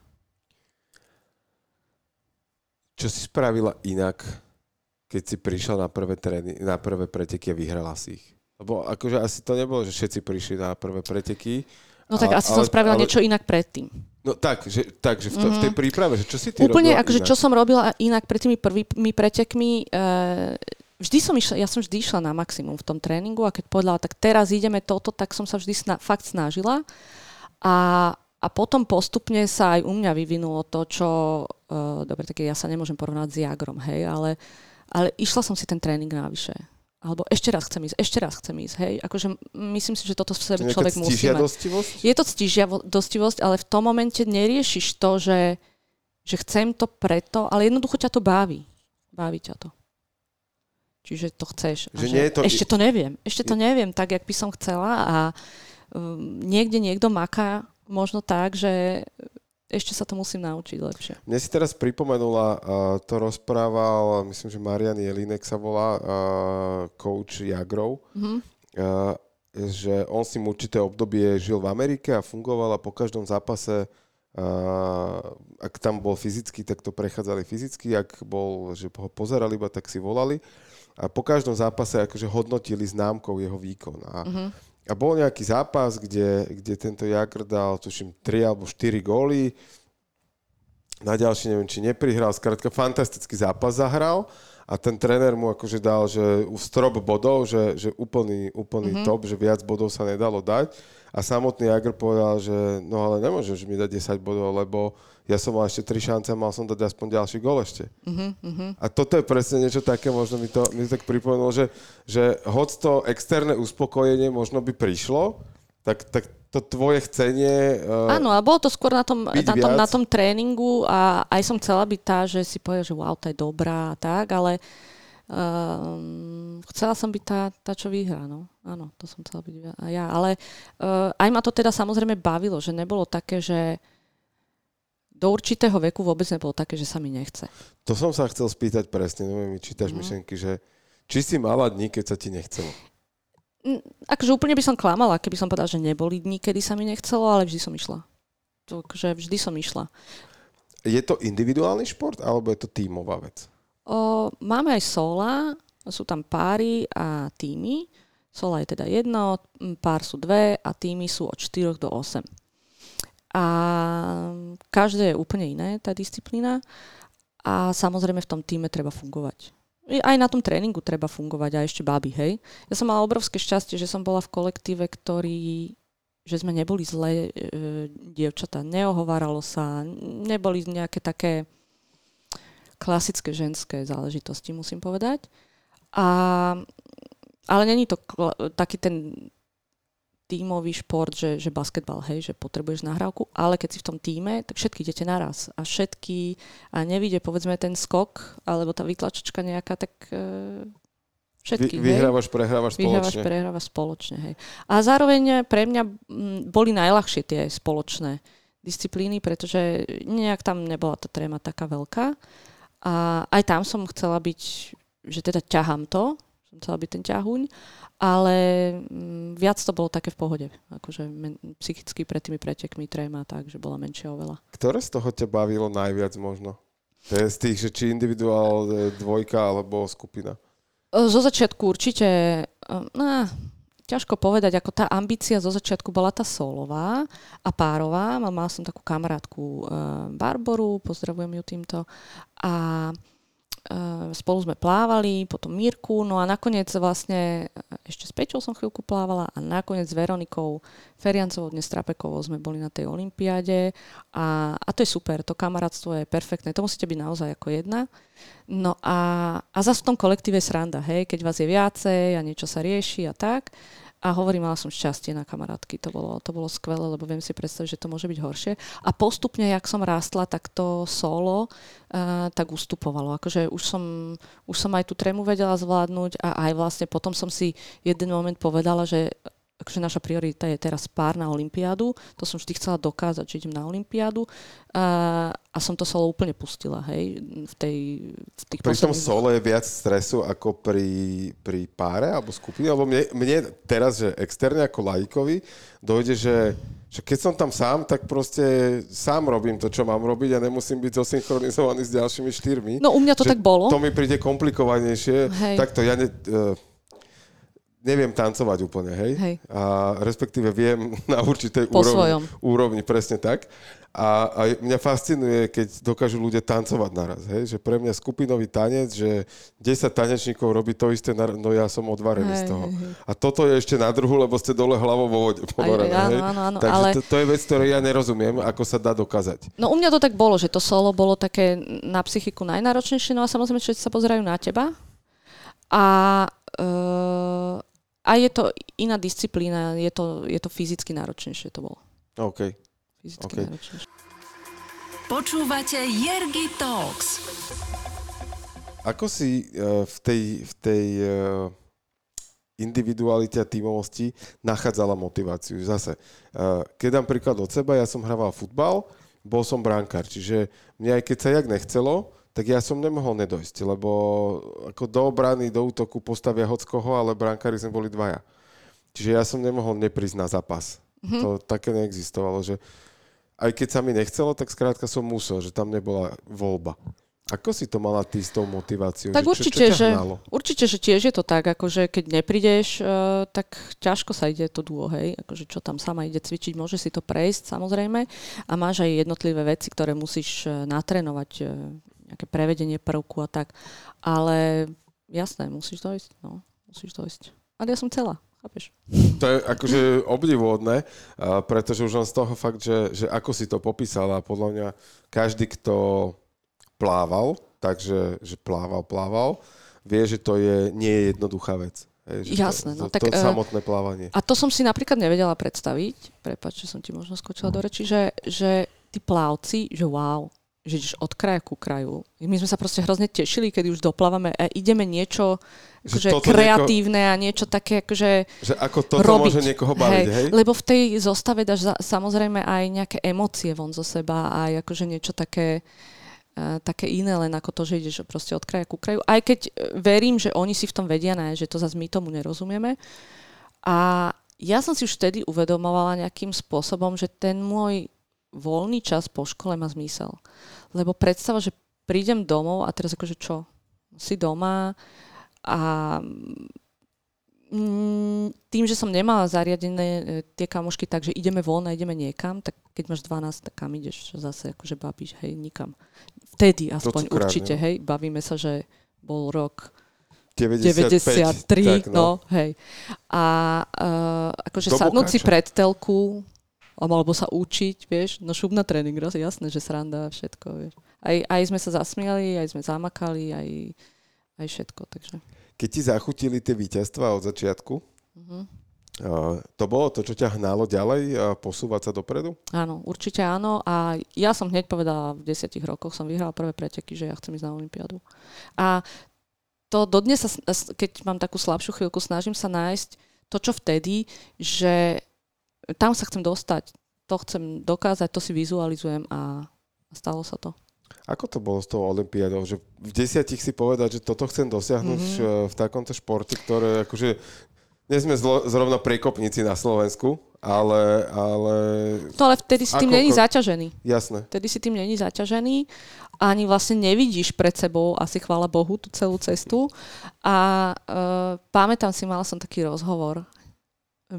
Čo si spravila inak, keď si prišla na prvé, trény, na prvé preteky a vyhrala si ich? Lebo akože asi to nebolo, že všetci prišli na prvé preteky. No tak a, asi ale, som spravila ale, niečo inak predtým. No tak, že, tak, že v, to, mm-hmm. v tej mhm. príprave, že čo si ty Úplne, akože inak? čo som robila inak pred tými prvými pretekmi, e, vždy som išla, ja som vždy išla na maximum v tom tréningu a keď povedala, tak teraz ideme toto, tak som sa vždy sna, fakt snažila. A, a potom postupne sa aj u mňa vyvinulo to, čo, uh, dobre, tak ja sa nemôžem porovnať s Jagrom, hej, ale, ale išla som si ten tréning navyše. Alebo ešte raz chcem ísť, ešte raz chcem ísť, hej. Akože myslím si, že toto v sebe človek musí mať. Je to ctižiadostivosť, ale v tom momente neriešiš to, že, že chcem to preto, ale jednoducho ťa to baví. Baví ťa to. Čiže to chceš. Že že nie je to... Ešte to neviem. Ešte to neviem tak, jak by som chcela a um, niekde niekto maká možno tak, že ešte sa to musím naučiť lepšie. Mne si teraz pripomenula, uh, to rozprával, myslím, že Marian Jelinek sa volá, uh, coach Jagrov, mm-hmm. že on si určité obdobie žil v Amerike a fungoval a po každom zápase ak tam bol fyzicky, tak to prechádzali fyzicky, ak bol, že ho pozerali iba, tak si volali a po každom zápase akože hodnotili známkou jeho výkon. A, uh-huh. A bol nejaký zápas, kde, kde tento Jagr dal, tuším, 3 alebo 4 góly. Na ďalší neviem, či neprihral. Skrátka, fantastický zápas zahral a ten tréner mu akože dal, že strop bodov, že, že úplný, úplný mm-hmm. top, že viac bodov sa nedalo dať. A samotný Jagr povedal, že no ale nemôžeš mi dať 10 bodov, lebo ja som mal ešte tri šance, mal som dať aspoň ďalší gol ešte. Uh-huh, A toto je presne niečo také, možno mi to, mi to tak pripomenulo, že, že hoď to externé uspokojenie možno by prišlo, tak, tak to tvoje chcenie... Uh, Áno, a bolo to skôr na tom, na, tom, na tom tréningu a aj som chcela byť tá, že si povie, že wow, to je dobrá a tak, ale Uh, chcela som byť tá, tá, čo vyhrá, no. Áno, to som chcela byť ja. Ale uh, aj ma to teda samozrejme bavilo, že nebolo také, že do určitého veku vôbec nebolo také, že sa mi nechce. To som sa chcel spýtať presne, no mi čítaš mm. myšlenky, že či si mala dní, keď sa ti nechcelo? Akože úplne by som klamala, keby som povedala, že neboli dní, kedy sa mi nechcelo, ale vždy som išla. Takže vždy som išla. Je to individuálny šport, alebo je to tímová vec? O, máme aj sola, sú tam páry a týmy. Sola je teda jedno, pár sú dve a týmy sú od 4 do 8. A každé je úplne iné, tá disciplína. A samozrejme v tom týme treba fungovať. Aj na tom tréningu treba fungovať a ešte baby, hej. Ja som mala obrovské šťastie, že som bola v kolektíve, ktorý že sme neboli zlé e, dievčatá, neohováralo sa, neboli nejaké také klasické ženské záležitosti, musím povedať. A, ale není to kla- taký ten tímový šport, že, že basketbal, hej, že potrebuješ nahrávku, ale keď si v tom týme, tak všetky idete naraz. A všetky, a nevíde povedzme ten skok, alebo tá vytlačočka nejaká, tak uh, všetky, Vy, vyhrávaš, prehrávaš spoločne. Vyhrávaš, prehrávaš spoločne, hej. A zároveň pre mňa boli najľahšie tie spoločné disciplíny, pretože nejak tam nebola tá tréma taká veľká. A aj tam som chcela byť, že teda ťahám to, som chcela byť ten ťahuň, ale mm, viac to bolo také v pohode, akože men, psychicky pred tými pretekmi tréma tak, že bola menšia oveľa. Ktoré z toho ťa bavilo najviac možno? To je z tých, že či individuál, e, dvojka alebo skupina? Zo začiatku určite, no, ťažko povedať, ako tá ambícia zo začiatku bola tá solová a párová. Mala som takú kamarátku Barboru, pozdravujem ju týmto. A spolu sme plávali, potom Mírku, no a nakoniec vlastne ešte s Peťou som chvíľku plávala a nakoniec s Veronikou Feriancovou, dnes Trapekovou sme boli na tej olympiáde a, a to je super, to kamarátstvo je perfektné, to musíte byť naozaj ako jedna. No a, a zase v tom kolektíve sranda, hej, keď vás je viacej a niečo sa rieši a tak. A hovorím, mala som šťastie na kamarátky, to bolo, to bolo skvelé, lebo viem si predstaviť, že to môže byť horšie. A postupne, jak som rástla, tak to solo uh, tak ustupovalo. Akože už som, už som aj tú trému vedela zvládnuť a aj vlastne potom som si jeden moment povedala, že akože naša priorita je teraz pár na Olympiádu. To som vždy chcela dokázať, že idem na Olympiádu. A, a som to solo úplne pustila, hej, v, tej, v tých Pri tom solo je viac stresu ako pri, pri páre alebo skupine, lebo mne, mne teraz, že externe ako lajkovi, dojde, že že keď som tam sám, tak proste sám robím to, čo mám robiť a nemusím byť zosynchronizovaný s ďalšími štyrmi. No u mňa to tak bolo. To mi príde komplikovanejšie. Hej. Takto ja ne, uh, neviem tancovať úplne, hej? hej. A respektíve viem na určitej úrovni, úrovni, presne tak. A, a mňa fascinuje, keď dokážu ľudia tancovať naraz, hej? Že pre mňa skupinový tanec, že 10 tanečníkov robí to isté, no ja som odvarený hej, z toho. Hej. A toto je ešte na druhu, lebo ste dole hlavou vo vode ponorené, hej? Áno, áno, áno, Takže ale... to, to je vec, ktorú ja nerozumiem, ako sa dá dokázať. No u mňa to tak bolo, že to solo bolo také na psychiku najnáročnejšie, no a samozrejme, že sa pozerajú na teba. A uh, a je to iná disciplína, je to, je to fyzicky náročnejšie to bolo. OK. Fyzicky okay. náročnejšie. Počúvate Jergy Talks. Ako si uh, v tej, v tej uh, individualite a tímovosti nachádzala motiváciu? Zase, uh, keď dám príklad od seba, ja som hrával futbal, bol som bránkar, čiže mne aj keď sa jak nechcelo, tak ja som nemohol nedojsť, lebo ako do obrany, do útoku postavia hockoho, ale brankári sme boli dvaja. Čiže ja som nemohol neprísť na zápas. Mm-hmm. To také neexistovalo, že aj keď sa mi nechcelo, tak skrátka som musel, že tam nebola voľba. Ako si to mala ty s tou motiváciou? Tak že určite, čo, čo že, určite, že tiež je to tak, akože keď neprídeš, uh, tak ťažko sa ide to dúo, hej, akože čo tam sama ide cvičiť, môže si to prejsť samozrejme a máš aj jednotlivé veci, ktoré musíš uh, natrénovať, uh, nejaké prevedenie prvku a tak. Ale jasné, musíš dojsť. No, musíš dojsť. Ale ja som celá, chápeš? To je akože obdivuhodné, pretože už len z toho fakt, že, že ako si to popísala, podľa mňa každý, kto plával, takže že plával, plával, vie, že to je, nie je jednoduchá vec. Hej, Jasné, to, no to, tak... To e, samotné plávanie. A to som si napríklad nevedela predstaviť, prepáč, že som ti možno skočila do reči, že, že tí plávci, že wow, že ideš od kraja ku kraju. My sme sa proste hrozne tešili, keď už doplávame a ideme niečo akože kreatívne nieko, a niečo také akože Že ako toto robiť. môže niekoho baviť, hej, hej? Lebo v tej zostave dáš za, samozrejme aj nejaké emócie von zo seba a aj akože niečo také uh, také iné, len ako to, že ideš proste od kraja ku kraju. Aj keď e, verím, že oni si v tom vedia ne, že to zase my tomu nerozumieme. A ja som si už vtedy uvedomovala nejakým spôsobom, že ten môj voľný čas po škole má zmysel. Lebo predstava, že prídem domov a teraz akože čo? Si doma a mm, tým, že som nemala zariadené e, tie kamošky tak, že ideme von a ideme niekam, tak keď máš 12, tak kam ideš zase akože babíš, hej, nikam. Vtedy aspoň určite, hej, bavíme sa, že bol rok 95, 93, tak, no. no, hej. A uh, akože sadnúť si pred telku, alebo sa učiť, vieš, no šup na tréning, jasné, že sranda, všetko, vieš. Aj, aj sme sa zasmiali, aj sme zamakali, aj, aj všetko, takže. Keď ti zachutili tie víťazstva od začiatku, uh-huh. to bolo to, čo ťa hnalo ďalej a posúvať sa dopredu? Áno, určite áno a ja som hneď povedala, v desiatich rokoch som vyhrala prvé preteky, že ja chcem ísť na Olympiádu. A to dodnes, sa, keď mám takú slabšiu chvíľku, snažím sa nájsť to, čo vtedy, že tam sa chcem dostať, to chcem dokázať, to si vizualizujem a stalo sa to. Ako to bolo s tou olympiádou? Že v desiatich si povedať, že toto chcem dosiahnuť mm-hmm. v takomto športe, ktoré akože nie sme zlo, zrovna prekopníci na Slovensku, ale... ale to ale vtedy si tým není zaťažený. Jasné. Vtedy si tým není zaťažený. Ani vlastne nevidíš pred sebou, asi chvála Bohu, tú celú cestu. A uh, pamätám si, mala som taký rozhovor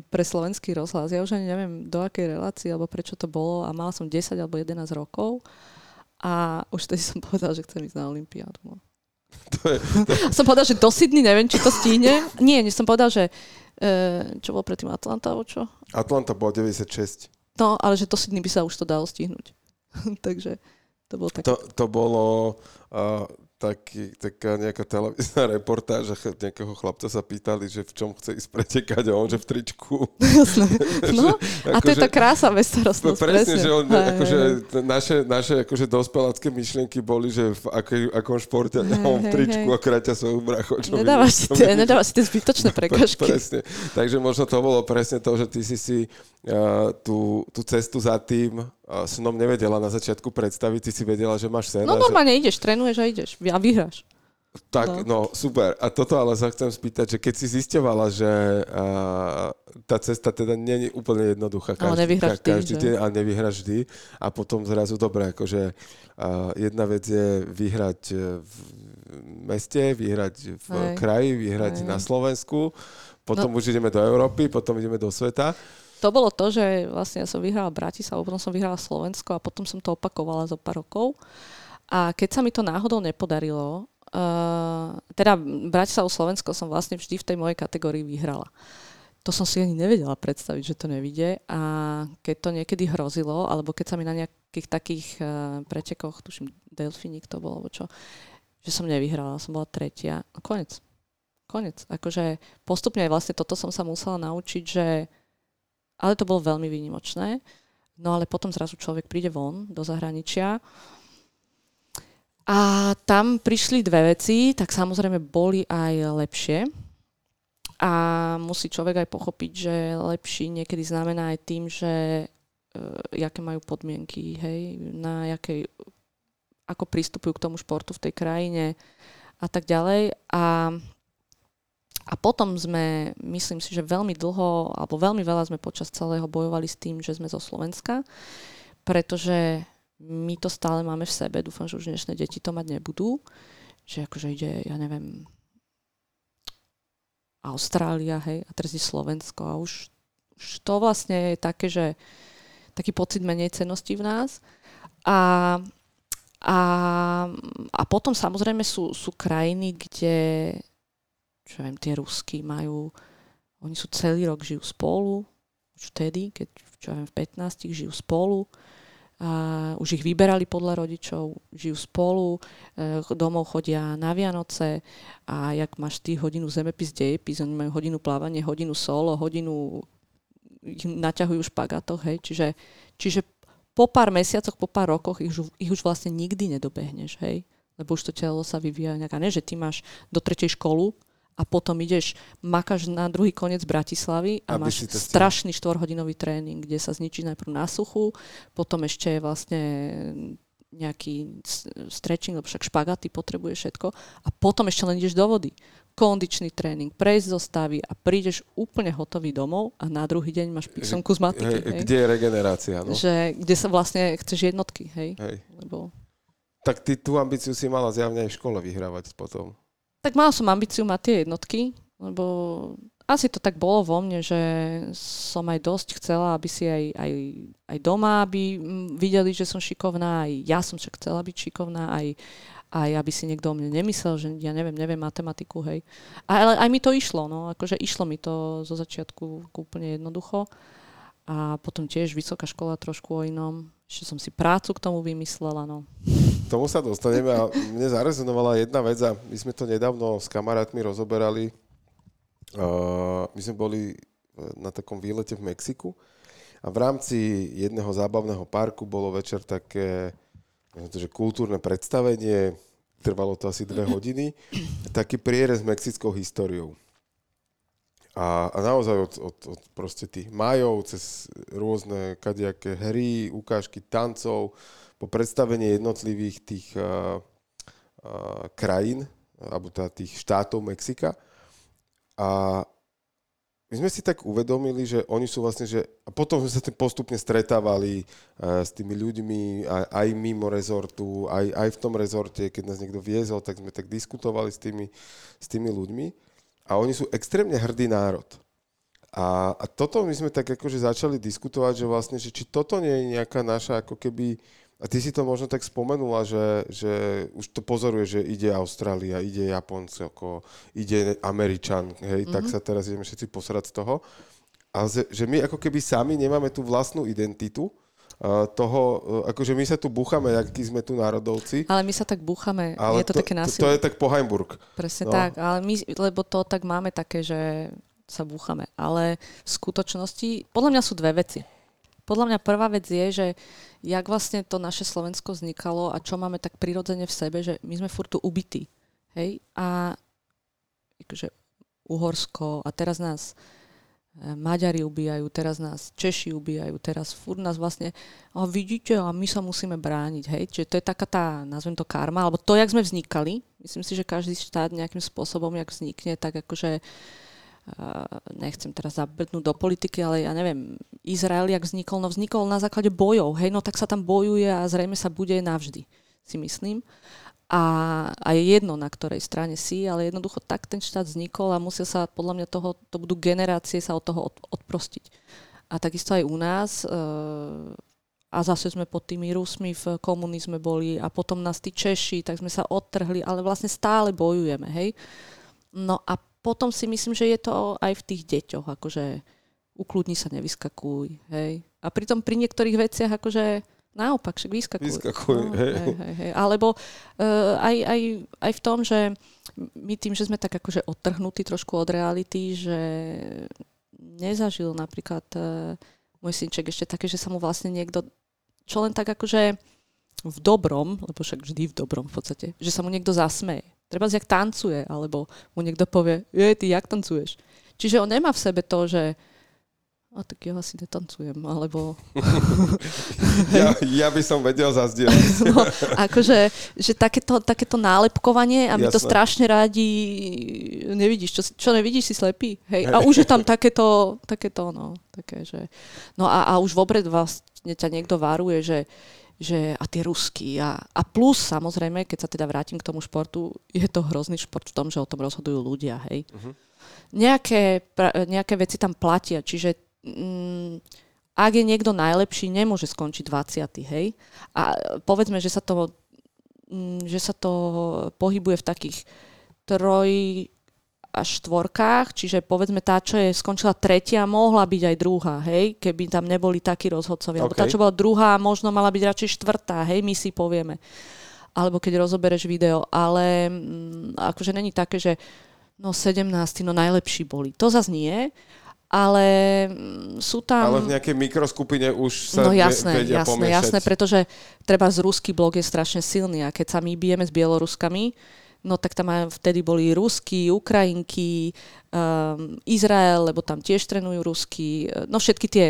pre slovenský rozhlas. Ja už ani neviem, do akej relácie, alebo prečo to bolo a mala som 10 alebo 11 rokov a už tedy som povedala, že chcem ísť na Olympiádu. No. To je, to... som povedala, že do Sydney neviem, či to stihne. Nie, nie som povedala, že e, čo bolo predtým Atlanta, alebo čo? Atlanta bol 96. No, ale že do Sydney by sa už to dalo stihnúť. Takže to bolo tak. To, to bolo... Uh, taký, taká nejaká televízna reportáž a nejakého chlapca sa pýtali, že v čom chce ísť pretekať a on, že v tričku. Jasné. No, a to je Akože- tá krása bezstarostnosť. Presne, že on, Hej, akože, hej, hej. naše, naše akože dospelácké myšlienky boli, že v akej, akom športe Hej, on v hej, tričku hej. a kráťa svoju bracho. Čo mi- Nedávaš si tie, nedávaš si tie zbytočné prekažky. Presne. Takže možno to bolo presne to, že ty si si uh, tú, tú cestu za tým snom nevedela na začiatku predstaviť, ty si vedela, že máš sen. No a že, normálne ideš, trénuješ a ideš a vyhráš. tak, no. super. A toto ale sa chcem spýtať, že keď si zisťovala, že uh, tá cesta teda nie je úplne jednoduchá. Ale nevyhráš vždy, každý deň a nevyhráš vždy. A potom zrazu dobre, akože uh, jedna vec je vyhrať uh, v meste, vyhrať v Hej. kraji, vyhrať Hej. na Slovensku, potom už ideme do Európy, potom ideme do sveta. To bolo to, že vlastne ja som vyhrala Bratislavu, potom som vyhrala Slovensko a potom som to opakovala za pár rokov. A keď sa mi to náhodou nepodarilo, uh, teda Bratislavu Slovensko som vlastne vždy v tej mojej kategórii vyhrala. To som si ani nevedela predstaviť, že to nevidie. A keď to niekedy hrozilo, alebo keď sa mi na nejakých takých uh, pretekoch, tuším, Delfiník to bolo, alebo čo, že som nevyhrala, som bola tretia. No konec. Konec. Akože postupne aj vlastne toto som sa musela naučiť, že ale to bolo veľmi výnimočné. No ale potom zrazu človek príde von do zahraničia a tam prišli dve veci, tak samozrejme boli aj lepšie. A musí človek aj pochopiť, že lepší niekedy znamená aj tým, že uh, jaké majú podmienky, hej, na jakej, ako pristupujú k tomu športu v tej krajine a tak ďalej. A a potom sme, myslím si, že veľmi dlho, alebo veľmi veľa sme počas celého bojovali s tým, že sme zo Slovenska, pretože my to stále máme v sebe, dúfam, že už dnešné deti to mať nebudú, že akože ide, ja neviem, Austrália, hej, a teraz je Slovensko a už, už to vlastne je také, že taký pocit menej cenosti v nás. A, a, a potom samozrejme sú, sú krajiny, kde čo viem, tie Rusky majú, oni sú celý rok žijú spolu, už vtedy, keď čo viem, v 15 žijú spolu, a už ich vyberali podľa rodičov, žijú spolu, e, domov chodia na Vianoce a jak máš ty hodinu zemepis, dejepis, oni majú hodinu plávanie, hodinu solo, hodinu ich naťahujú v špagátoch, hej, čiže, čiže po pár mesiacoch, po pár rokoch ich, ich už vlastne nikdy nedobehneš, hej, lebo už to telo sa vyvíja nejak, ne, že ty máš do tretej školu a potom ideš, makáš na druhý koniec Bratislavy a Aby máš strašný štvorhodinový tréning, kde sa zničí najprv na suchu, potom ešte vlastne nejaký stretching, lebo však špagaty potrebuje všetko a potom ešte len ideš do vody. Kondičný tréning, prejsť zo stavy a prídeš úplne hotový domov a na druhý deň máš písomku z matiky. Hej, Hej, kde je regenerácia, no? Že, kde sa vlastne chceš jednotky, hej? Hej. Lebo... Tak ty tú ambíciu si mala zjavne aj v škole vyhrávať potom. Tak mala som ambíciu mať tie jednotky, lebo asi to tak bolo vo mne, že som aj dosť chcela, aby si aj, aj, aj doma aby mm, videli, že som šikovná, aj ja som však chcela byť šikovná, aj, aj aby si niekto o mne nemyslel, že ja neviem, neviem matematiku, hej. Ale aj mi to išlo, no, akože išlo mi to zo začiatku úplne jednoducho. A potom tiež vysoká škola trošku o inom. Ešte som si prácu k tomu vymyslela, no. Tomu sa dostaneme a mne zarezonovala jedna vec a my sme to nedávno s kamarátmi rozoberali. Uh, my sme boli eh, na takom výlete v Mexiku a v rámci jedného zábavného parku bolo večer také to, že kultúrne predstavenie, trvalo to asi dve hodiny, taký prierez mexickou históriou. A, a naozaj od, od, od proste tých majov cez rôzne kadejaké hry, ukážky tancov, po predstavenie jednotlivých tých uh, uh, krajín, alebo teda tých štátov Mexika. A my sme si tak uvedomili, že oni sú vlastne, že a potom sme sa tým postupne stretávali uh, s tými ľuďmi aj, aj mimo rezortu, aj, aj v tom rezorte, keď nás niekto viezol, tak sme tak diskutovali s tými, s tými ľuďmi. A oni sú extrémne hrdý národ. A, a toto my sme tak akože začali diskutovať, že vlastne, že či toto nie je nejaká naša ako keby, a ty si to možno tak spomenula, že, že už to pozoruje, že ide Austrália, ide Japonsko, ide Američan, hej, mm-hmm. tak sa teraz ideme všetci posrať z toho. A že, my ako keby sami nemáme tú vlastnú identitu, toho, uh, akože my sa tu búchame, akí sme tu národovci. Ale my sa tak búchame, Ale je to, také to, násilie. to je tak po Heimburg. Presne No. tak, ale my, lebo to tak máme také, že sa búchame. Ale v skutočnosti, podľa mňa sú dve veci. Podľa mňa prvá vec je, že jak vlastne to naše Slovensko vznikalo a čo máme tak prirodzene v sebe, že my sme furt tu ubití. Hej? A akože Uhorsko a teraz nás e, Maďari ubíjajú, teraz nás Češi ubíjajú, teraz furt nás vlastne a vidíte, a my sa musíme brániť, hej. Čiže to je taká tá, nazvem to karma, alebo to, jak sme vznikali. Myslím si, že každý štát nejakým spôsobom, jak vznikne, tak akože nechcem teraz zabrdnúť do politiky, ale ja neviem, Izrael, jak vznikol, no vznikol na základe bojov, hej, no tak sa tam bojuje a zrejme sa bude navždy, si myslím. A, a je jedno, na ktorej strane si, ale jednoducho tak ten štát vznikol a musia sa, podľa mňa toho, to budú generácie sa od toho od, odprostiť. A takisto aj u nás, uh, a zase sme pod tými Rusmi v komunizme boli a potom nás tí Češi, tak sme sa odtrhli, ale vlastne stále bojujeme, hej. No a potom si myslím, že je to aj v tých deťoch, akože ukludni sa, nevyskakuj, hej. A pritom pri niektorých veciach akože naopak, však vyskakuj. Vyskakuj, no, hej. hej, hej, hej. Alebo uh, aj, aj, aj v tom, že my tým, že sme tak akože odtrhnutí trošku od reality, že nezažil napríklad uh, môj synček ešte také, že sa mu vlastne niekto, čo len tak akože v dobrom, lebo však vždy v dobrom v podstate, že sa mu niekto zasmeje. Treba jak tancuje, alebo mu niekto povie, je, ty jak tancuješ? Čiže on nemá v sebe to, že a tak ja asi netancujem, alebo Ja, ja by som vedel zazdieľať. no, akože, že takéto, takéto nálepkovanie a my to Jasné. strašne rádi nevidíš, čo, čo nevidíš, si slepý. Hej. A už je tam takéto, takéto, no, také, že... No a, a už vopred vlastne ťa niekto varuje, že že a tie rusky a, a plus samozrejme, keď sa teda vrátim k tomu športu, je to hrozný šport v tom, že o tom rozhodujú ľudia, hej. Mhm. Nejaké, pra, nejaké veci tam platia, čiže mm, ak je niekto najlepší, nemôže skončiť 20. hej. A povedzme, že sa to, mm, že sa to pohybuje v takých troj až štvorkách, čiže povedzme tá, čo je skončila tretia, mohla byť aj druhá, hej, keby tam neboli takí rozhodcovia. Alebo tá, čo bola druhá, možno mala byť radšej štvrtá, hej, my si povieme. Alebo keď rozobereš video, ale mm, akože není také, že no 17, no najlepší boli. To zase nie, ale mm, sú tam... Ale v nejakej mikroskupine už sa No jasné, vedia jasné, pomiešať. jasné, pretože treba z ruský blok je strašne silný a keď sa my bijeme s Bieloruskami, no tak tam aj vtedy boli Rusky, Ukrajinky, um, Izrael, lebo tam tiež trénujú Rusky, eh, no všetky tie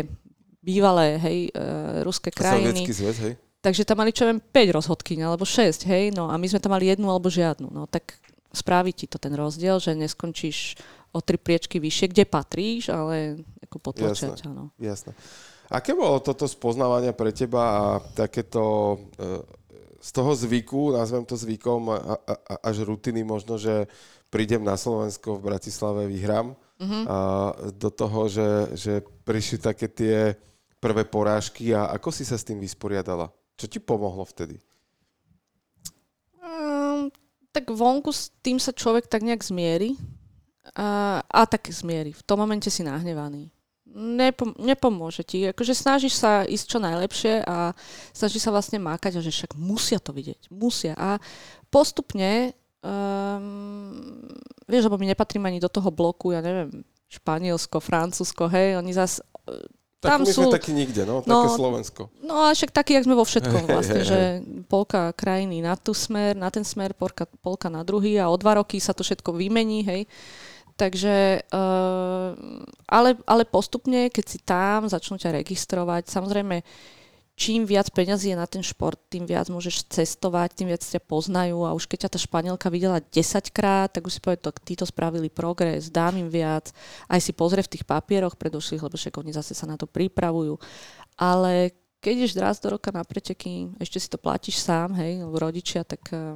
bývalé, hej, uh, ruské krajiny. Zväz, hej? Takže tam mali, čo viem, 5 rozhodkyň, alebo 6, hej, no a my sme tam mali jednu alebo žiadnu. No tak spraví ti to ten rozdiel, že neskončíš o tri priečky vyššie, kde patríš, ale ako potlačia Jasné. ťa, no. Jasné. Aké bolo toto spoznávanie pre teba a takéto e, z toho zvyku, nazvem to zvykom, a, a, a- až rutiny možno, že prídem na Slovensko v Bratislave, vyhrám Mhm. a do toho, že, že prišli také tie prvé porážky a ako si sa s tým vysporiadala? Čo ti pomohlo vtedy? Um, tak vonku s tým sa človek tak nejak zmierí. A, a tak zmierí. V tom momente si nahnevaný. Nepom- nepomôže ti. Akože snažíš sa ísť čo najlepšie a snažíš sa vlastne mákať a že však musia to vidieť. Musia. A postupne um, vieš, lebo my nepatríme ani do toho bloku, ja neviem, Španielsko, Francúzsko, hej, oni zas Tak Tam my sme sú- takí nikde, no, No, také Slovensko. No a však taký, jak sme vo všetkom vlastne, že polka krajiny na tú smer, na ten smer, polka, polka na druhý a o dva roky sa to všetko vymení, hej. Takže, uh, ale, ale postupne, keď si tam, začnú ťa registrovať, samozrejme, čím viac peňazí je na ten šport, tým viac môžeš cestovať, tým viac ťa poznajú a už keď ťa tá Španielka videla 10 krát, tak už si povie, tak títo spravili progres, dám im viac, aj si pozrie v tých papieroch predošlých, lebo však oni zase sa na to pripravujú. Ale keď ideš raz do roka na preteky, ešte si to platíš sám, hej, rodičia, tak eh,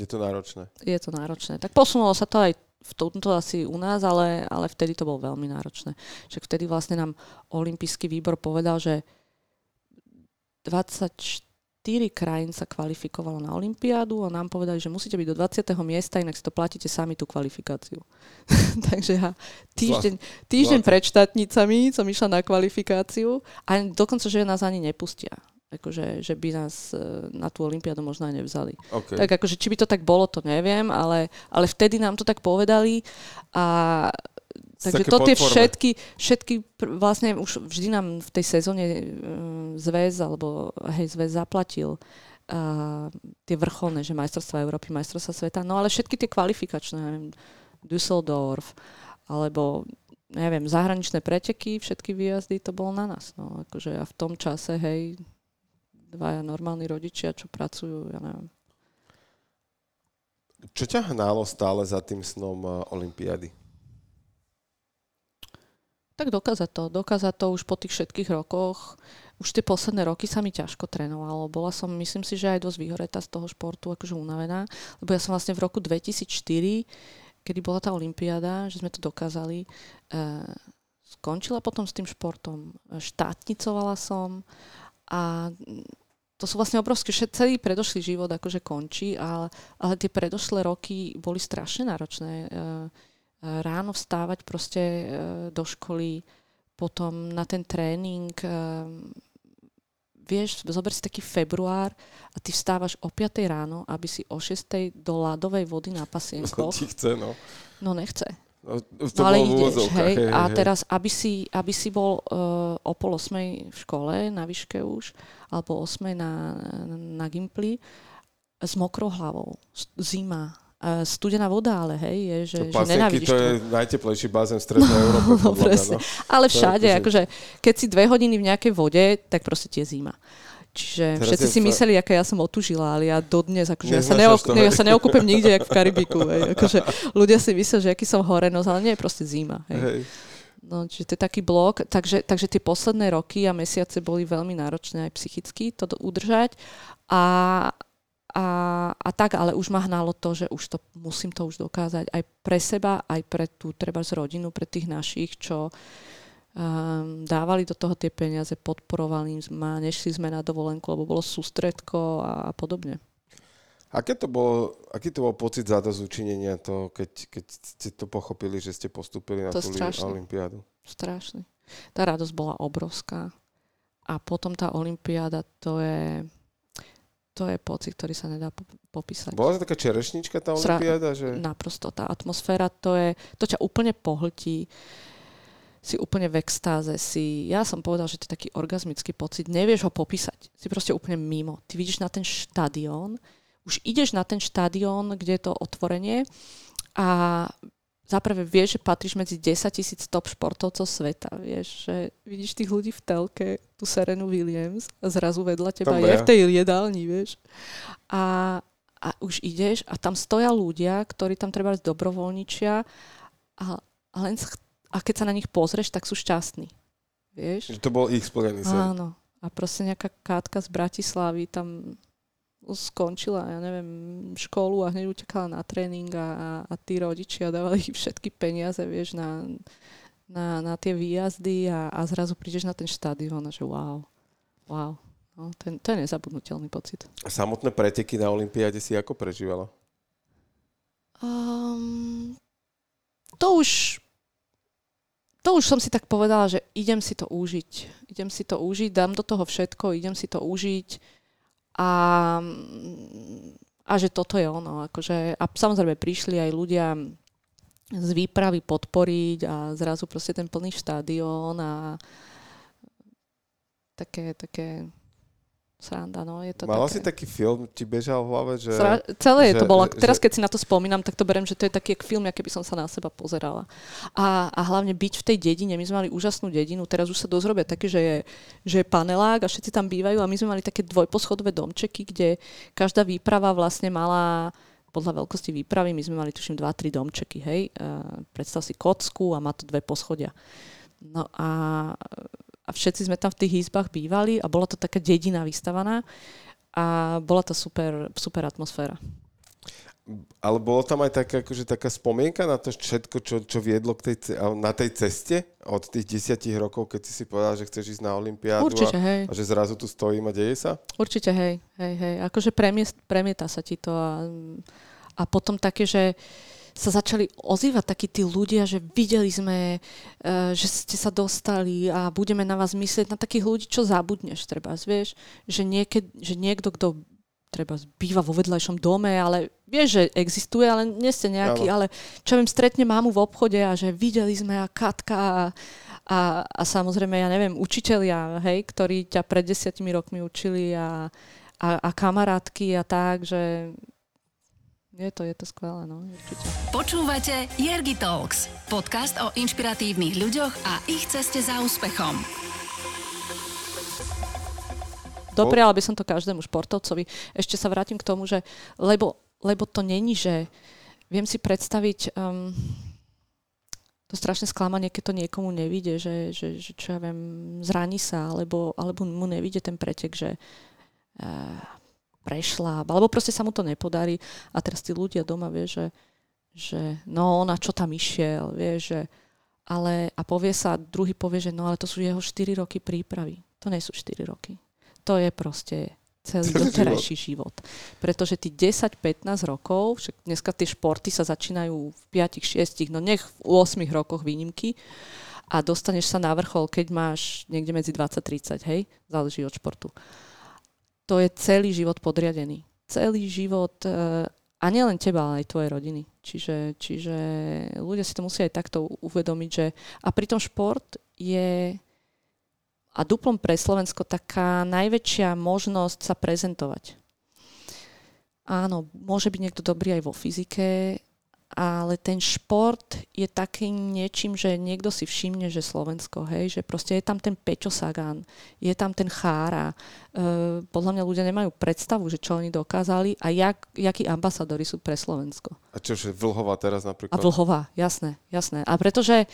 Je to náročné. je to náročné. Tak posunulo sa to aj v tomto asi u nás, ale, ale vtedy to bolo veľmi náročné. Však vtedy vlastne nám olimpijský výbor povedal, že 24 štyri krajín sa kvalifikovalo na Olympiádu a nám povedali, že musíte byť do 20. miesta, inak si to platíte sami tú kvalifikáciu. Takže ja týždeň, týždeň pred štátnicami som išla na kvalifikáciu a dokonca, že nás ani nepustia akože, že by nás e, na tú Olympiádu možno aj nevzali. Okay. Tak akože, či by to tak bolo, to neviem, ale, ale vtedy nám to tak povedali a Takže to tie všetky, všetky, vlastne už vždy nám v tej sezóne uh, zväz, alebo hej, zväz zaplatil uh, tie vrcholné, že majstrovstvá Európy, majstrovstvá sveta, no ale všetky tie kvalifikačné, neviem, Düsseldorf, alebo neviem, zahraničné preteky, všetky výjazdy, to bolo na nás. No, akože a v tom čase, hej, dvaja normálni rodičia, čo pracujú, ja neviem. Čo ťa hnalo stále za tým snom uh, Olympiády? Tak dokázať to. Dokázať to už po tých všetkých rokoch. Už tie posledné roky sa mi ťažko trénovalo. Bola som, myslím si, že aj dosť vyhoretá z toho športu, akože unavená. Lebo ja som vlastne v roku 2004, kedy bola tá olympiáda, že sme to dokázali, eh, skončila potom s tým športom. Štátnicovala som a to sú vlastne obrovské, celý predošlý život akože končí, ale, ale tie predošlé roky boli strašne náročné. Eh, ráno vstávať proste e, do školy, potom na ten tréning, e, vieš, zober si taký február a ty vstávaš o 5 ráno, aby si o 6 do ľadovej vody na pasienkoch. No, chce, no. No nechce. No, to no ale ideš, hej, hej, a teraz, aby si, aby si bol uh, o pol osmej v škole, na výške už, alebo osmej na, na Gimply, s mokrou hlavou, zima, studená voda, ale hej, je, že, to že nenávidíš to. je najteplejší bazén v strednej Európe. no, presne. No. Ale všade, akože, keď si dve hodiny v nejakej vode, tak proste tie zima. Čiže Teraz všetci si fa... mysleli, aká ja som otužila, ale ja dodnes, akože ja sa, neok- ne, ja sa neokúpem nikde, jak v Karibiku. Hej. Akože, ľudia si myslia, že aký som horenosť, ale nie je proste zima. Hej. Hej. No, čiže to je taký blok, takže, takže tie posledné roky a mesiace boli veľmi náročné aj psychicky to udržať a, a, a tak, ale už ma hnalo to, že už to, musím to už dokázať aj pre seba, aj pre tú treba z rodinu, pre tých našich, čo um, dávali do toho tie peniaze, podporovali ma, nešli sme na dovolenku, lebo bolo sústredko a, a podobne. Aké to bolo, aký to bol pocit učinenia to, keď, keď ste to pochopili, že ste postúpili na to tú olympiádu? Strašný. Tá radosť bola obrovská. A potom tá olympiáda, to je to je pocit, ktorý sa nedá popísať. Bola to taká čerešnička tá olimpiáda? Že... Naprosto. Tá atmosféra, to, je, to ťa úplne pohltí. Si úplne v extáze. Si, ja som povedal, že to je taký orgazmický pocit. Nevieš ho popísať. Si proste úplne mimo. Ty vidíš na ten štadión, už ideš na ten štadión, kde je to otvorenie a zaprvé vieš, že patríš medzi 10 tisíc top športovcov sveta. Vieš, že vidíš tých ľudí v telke, tú Serenu Williams a zrazu vedľa teba je v tej jedálni, vieš. A, a už ideš a tam stoja ľudia, ktorí tam treba dobrovoľničia a, a, len, a keď sa na nich pozrieš, tak sú šťastní. Vieš? Že to bol ich splnený sen. Áno. A proste nejaká kátka z Bratislavy tam skončila, ja neviem, školu a hneď utekala na tréning a, a tí rodičia dávali všetky peniaze, vieš, na, na, na tie výjazdy a, a zrazu prídeš na ten štadión a že wow, wow. No, ten, to je nezabudnutelný pocit. A samotné preteky na Olympiáde si ako prežívala? Um, to už to už som si tak povedala, že idem si to užiť. Idem si to užiť, dám do toho všetko, idem si to užiť a, a že toto je ono. Akože, a samozrejme prišli aj ľudia z výpravy podporiť a zrazu proste ten plný štádion a také, také sranda, no. Je to Mala také... si taký film, ti bežal v hlave, že... Sra... Celé že, to bolo. Že... Teraz, keď si na to spomínam, tak to berem, že to je taký film, aké by som sa na seba pozerala. A, a hlavne byť v tej dedine. My sme mali úžasnú dedinu. Teraz už sa dosť robia také, že je, že je panelák a všetci tam bývajú. A my sme mali také dvojposchodové domčeky, kde každá výprava vlastne mala podľa veľkosti výpravy, my sme mali tuším 2-3 domčeky, hej. Uh, predstav si kocku a má to dve poschodia. No a a všetci sme tam v tých izbách bývali a bola to taká dedina vystavaná a bola to super, super atmosféra. Ale bolo tam aj taká, akože taká spomienka na to všetko, čo, čo viedlo k tej, na tej ceste od tých desiatich rokov, keď si si povedal, že chceš ísť na Olympiádu Určite, a, hej. a že zrazu tu stojím a deje sa? Určite, hej, hej, hej. Akože premiest, premieta sa ti to a, a potom také, že sa začali ozývať takí tí ľudia, že videli sme, e, že ste sa dostali a budeme na vás myslieť, na takých ľudí, čo zabudneš, treba, vieš, že, nieked, že niekto, kto treba býva vo vedľajšom dome, ale vieš, že existuje, ale nie ste nejaký, Áno. ale čo viem, stretne mámu v obchode a že videli sme a Katka a, a, a samozrejme, ja neviem, učitelia, hej, ktorí ťa pred desiatimi rokmi učili a, a, a kamarátky a tak, že je to, je to skvelé, no, určite. Počúvate Jergi Talks, podcast o inšpiratívnych ľuďoch a ich ceste za úspechom. Dopriala by som to každému športovcovi. Ešte sa vrátim k tomu, že lebo, lebo to není, že viem si predstaviť um, to strašné sklamanie, keď to niekomu nevíde, že, že, že čo ja viem, zraní sa, alebo, alebo mu nevíde ten pretek, že uh, prešla, alebo proste sa mu to nepodarí a teraz tí ľudia doma vie, že, že no na čo tam išiel, vie, že ale a povie sa, druhý povie, že no ale to sú jeho 4 roky prípravy. To nie sú 4 roky to je proste celý doterajší život. Pretože tí 10-15 rokov, však dneska tie športy sa začínajú v 5-6, no nech v 8 rokoch výnimky a dostaneš sa na vrchol, keď máš niekde medzi 20-30, hej? Záleží od športu. To je celý život podriadený. Celý život e, a nielen teba, ale aj tvojej rodiny. Čiže, čiže ľudia si to musia aj takto uvedomiť, že a pritom šport je a duplom pre Slovensko taká najväčšia možnosť sa prezentovať. Áno, môže byť niekto dobrý aj vo fyzike, ale ten šport je takým niečím, že niekto si všimne, že Slovensko, hej, že proste je tam ten Pečo Sagan, je tam ten Chára. E, podľa mňa ľudia nemajú predstavu, že čo oni dokázali a jak, jakí ambasadori sú pre Slovensko. A čo, že Vlhová teraz napríklad? A Vlhová, jasné, jasné. A pretože,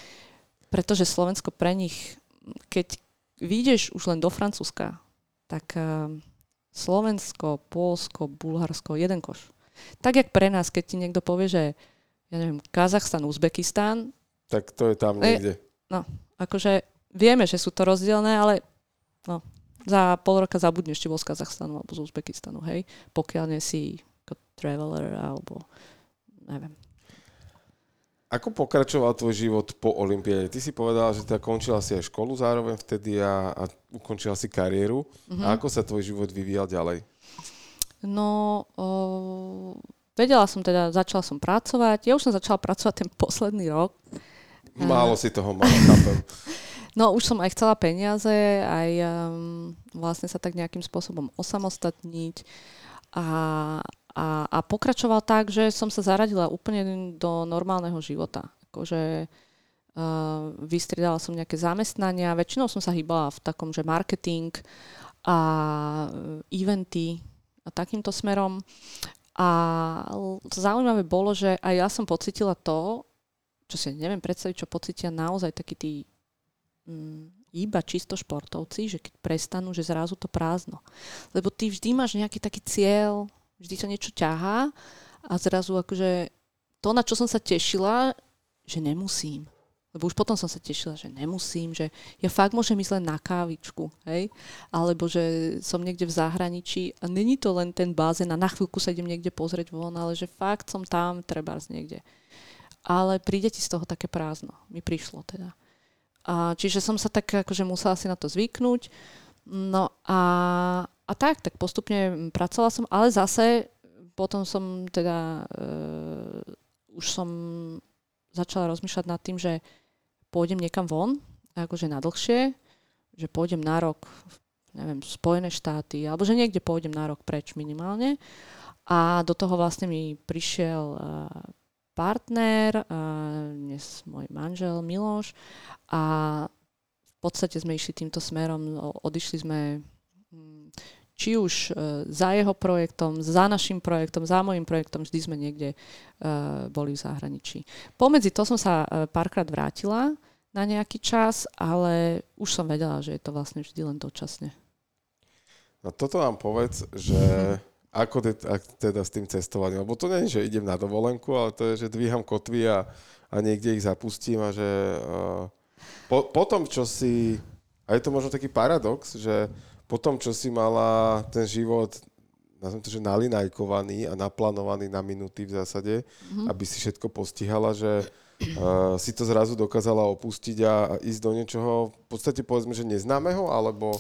pretože Slovensko pre nich, keď vyjdeš už len do Francúzska, tak uh, Slovensko, Polsko, Bulharsko, jeden koš. Tak jak pre nás, keď ti niekto povie, že ja neviem, Kazachstan, Uzbekistan, Tak to je tam niekde. no, akože vieme, že sú to rozdielne, ale no, za pol roka zabudneš, či bol z Kazachstanu alebo z Uzbekistanu, hej, pokiaľ nie si ako traveler alebo neviem. Ako pokračoval tvoj život po Olympiáde? Ty si povedala, že teda končila si aj školu zároveň vtedy a, a ukončila si kariéru. Mhm. A ako sa tvoj život vyvíjal ďalej? No, o, vedela som teda, začala som pracovať. Ja už som začala pracovať ten posledný rok. Málo si toho mala, chápem. No, už som aj chcela peniaze, aj um, vlastne sa tak nejakým spôsobom osamostatniť. A, a, a pokračoval tak, že som sa zaradila úplne do normálneho života. Akože uh, vystriedala som nejaké zamestnania, väčšinou som sa hýbala v takom, že marketing a eventy a takýmto smerom. A zaujímavé bolo, že aj ja som pocitila to, čo si neviem predstaviť, čo pocitia naozaj takí tí mm, iba čisto športovci, že keď prestanú, že zrazu to prázdno. Lebo ty vždy máš nejaký taký cieľ, vždy sa niečo ťahá a zrazu akože to, na čo som sa tešila, že nemusím. Lebo už potom som sa tešila, že nemusím, že ja fakt môžem ísť len na kávičku, hej? Alebo že som niekde v zahraničí a není to len ten bázen a na chvíľku sa idem niekde pozrieť von, ale že fakt som tam, treba niekde. Ale príde ti z toho také prázdno. Mi prišlo teda. A čiže som sa tak akože musela si na to zvyknúť. No a, a tak, tak postupne pracovala som, ale zase potom som teda uh, už som začala rozmýšľať nad tým, že pôjdem niekam von, akože na dlhšie, že pôjdem na rok, neviem, Spojené štáty, alebo že niekde pôjdem na rok preč minimálne. A do toho vlastne mi prišiel uh, partner, uh, dnes môj manžel Miloš a v podstate sme išli týmto smerom, odišli sme či už uh, za jeho projektom, za našim projektom, za môjim projektom, vždy sme niekde uh, boli v zahraničí. Pomedzi to som sa uh, párkrát vrátila na nejaký čas, ale už som vedela, že je to vlastne vždy len dočasne. No toto vám povedz, že Ako te, ak teda s tým cestovaním? Lebo to nie je, že idem na dovolenku, ale to je, že dvíham kotvy a, a niekde ich zapustím a že uh, po, po tom, čo si... A je to možno taký paradox, že po tom, čo si mala ten život nazvem to, že nalinajkovaný a naplánovaný na minúty v zásade, mm-hmm. aby si všetko postihala, že uh, si to zrazu dokázala opustiť a, a ísť do niečoho, v podstate povedzme, že neznámeho, alebo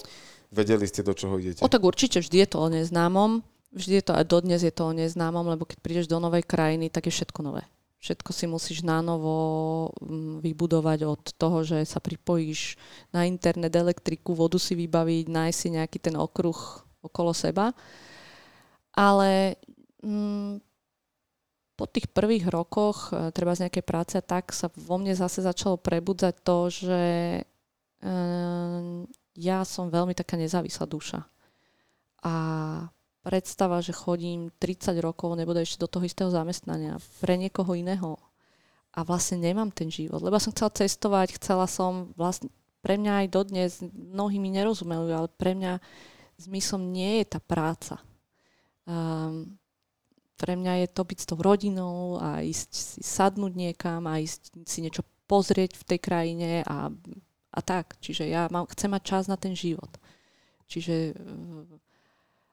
vedeli ste, do čoho idete? O tak určite vždy je to o neznámom. Vždy je to, aj dodnes je to o neznámom, lebo keď prídeš do novej krajiny, tak je všetko nové. Všetko si musíš nánovo mm, vybudovať od toho, že sa pripojíš na internet, elektriku, vodu si vybaviť, nájsť si nejaký ten okruh okolo seba. Ale mm, po tých prvých rokoch, e, treba z nejakej práce, tak sa vo mne zase začalo prebudzať to, že e, ja som veľmi taká nezávislá duša. A predstava, že chodím 30 rokov, nebude ešte do toho istého zamestnania pre niekoho iného a vlastne nemám ten život. Lebo som chcela cestovať, chcela som vlastne, pre mňa aj dodnes, mnohí mi nerozumeli, ale pre mňa zmyslom nie je tá práca. Um, pre mňa je to byť s tou rodinou a ísť si sadnúť niekam a ísť si niečo pozrieť v tej krajine a, a tak. Čiže ja mám, chcem mať čas na ten život. Čiže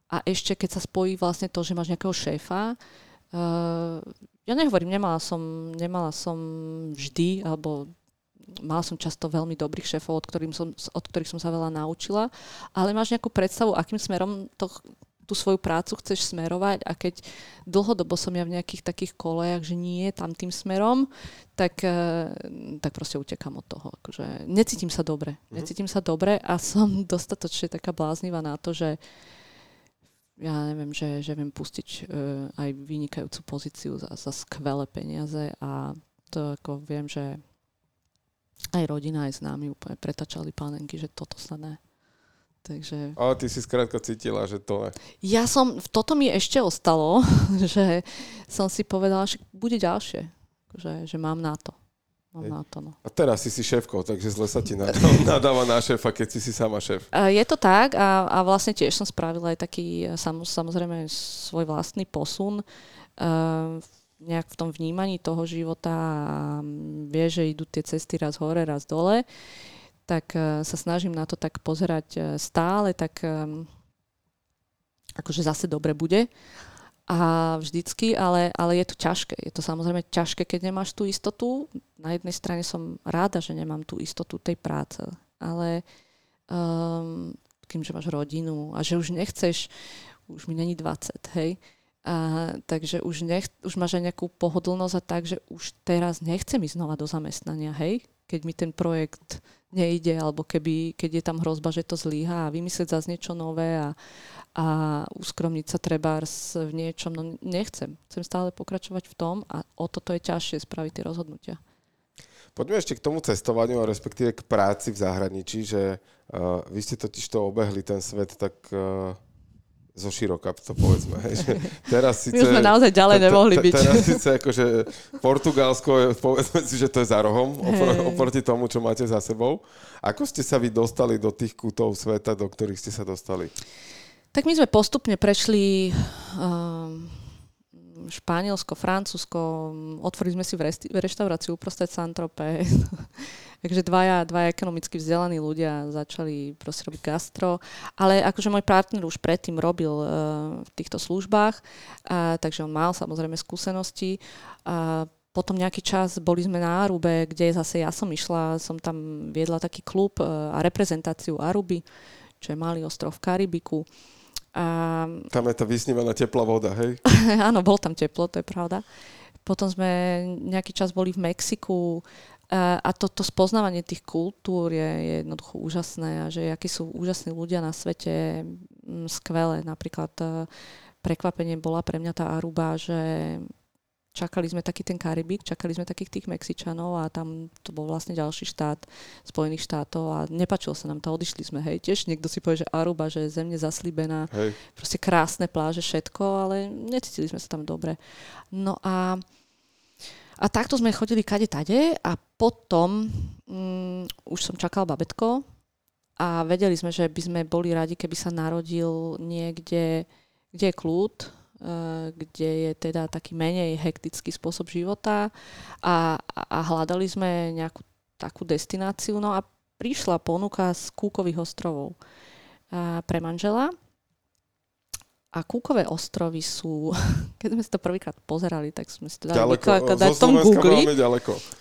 a ešte keď sa spojí vlastne to, že máš nejakého šéfa, uh, ja nehovorím, nemala som, nemala som vždy, alebo mala som často veľmi dobrých šéfov, od, ktorým som, od ktorých som sa veľa naučila, ale máš nejakú predstavu, akým smerom to, tú svoju prácu chceš smerovať a keď dlhodobo som ja v nejakých takých kolejach, že nie tam tým smerom, tak, uh, tak proste utekam od toho. Akože necítim sa dobre. Mm-hmm. Necítim sa dobre a som dostatočne taká bláznivá na to, že uh, ja neviem, že, že viem pustiť uh, aj vynikajúcu pozíciu za, za skvelé peniaze a to ako viem, že aj rodina, aj s nami úplne pretačali panenky, že toto sa ne. Takže... Ale ty si skrátka cítila, že to ne. Ja som, toto mi ešte ostalo, že som si povedala, že bude ďalšie, že, že mám na to. Na to, no. A teraz si si šéfkou, takže zle sa ti nadáva na šéfa, keď si si sama šéf. Je to tak a, a vlastne tiež som spravila aj taký sam, samozrejme svoj vlastný posun uh, nejak v tom vnímaní toho života a vie, že idú tie cesty raz hore, raz dole, tak uh, sa snažím na to tak pozerať stále, tak um, akože zase dobre bude a vždycky, ale, ale je to ťažké. Je to samozrejme ťažké, keď nemáš tú istotu. Na jednej strane som ráda, že nemám tú istotu tej práce, ale um, kým, že máš rodinu a že už nechceš, už mi není 20, hej, a, takže už, nech, už máš aj nejakú pohodlnosť a tak, že už teraz nechcem ísť znova do zamestnania, hej, keď mi ten projekt nejde, alebo keby, keď je tam hrozba, že to zlíha a vymyslieť zase niečo nové a, a uskromniť sa trebárs v niečom, no nechcem. Chcem stále pokračovať v tom a o toto je ťažšie spraviť tie rozhodnutia. Poďme ešte k tomu cestovaniu a respektíve k práci v zahraničí, že uh, vy ste totiž to obehli ten svet tak uh, zo široka, to povedzme. Hej, že teraz síce, My sme naozaj ďalej nemohli byť. Teraz síce akože Portugalsko, povedzme si, že to je za rohom opr- oproti tomu, čo máte za sebou. Ako ste sa vy dostali do tých kútov sveta, do ktorých ste sa dostali? Tak my sme postupne prešli um, Španielsko, Francúzsko, otvorili sme si v, resti- v reštauráciu uprostred Santrope. Takže dvaja, dvaja ekonomicky vzdelaní ľudia začali proste robiť gastro. Ale akože môj partner už predtým robil uh, v týchto službách, uh, takže on mal samozrejme skúsenosti. Uh, potom nejaký čas boli sme na Arube, kde zase ja som išla, som tam viedla taký klub uh, a reprezentáciu Aruby, čo je malý ostrov v Karibiku. A... Tam je tá vysnívaná teplá voda, hej? Áno, bol tam teplo, to je pravda. Potom sme nejaký čas boli v Mexiku a, a to, to spoznávanie tých kultúr je, je jednoducho úžasné a že akí sú úžasní ľudia na svete, m, skvelé. Napríklad e, prekvapenie bola pre mňa tá Aruba, že čakali sme taký ten Karibik, čakali sme takých tých Mexičanov a tam to bol vlastne ďalší štát Spojených štátov a nepačilo sa nám to, odišli sme, hej, tiež niekto si povie, že Aruba, že je zemne zaslíbená, hej. proste krásne pláže, všetko, ale necítili sme sa tam dobre. No a a takto sme chodili kade tade a potom um, už som čakal babetko a vedeli sme, že by sme boli radi, keby sa narodil niekde kde je kľud, e, kde je teda taký menej hektický spôsob života a, a hľadali sme nejakú takú destináciu. No a prišla ponuka z Kúkových ostrovov pre manžela a Kúkové ostrovy sú, keď sme si to prvýkrát pozerali, tak sme si to dali vykladať v tom Google.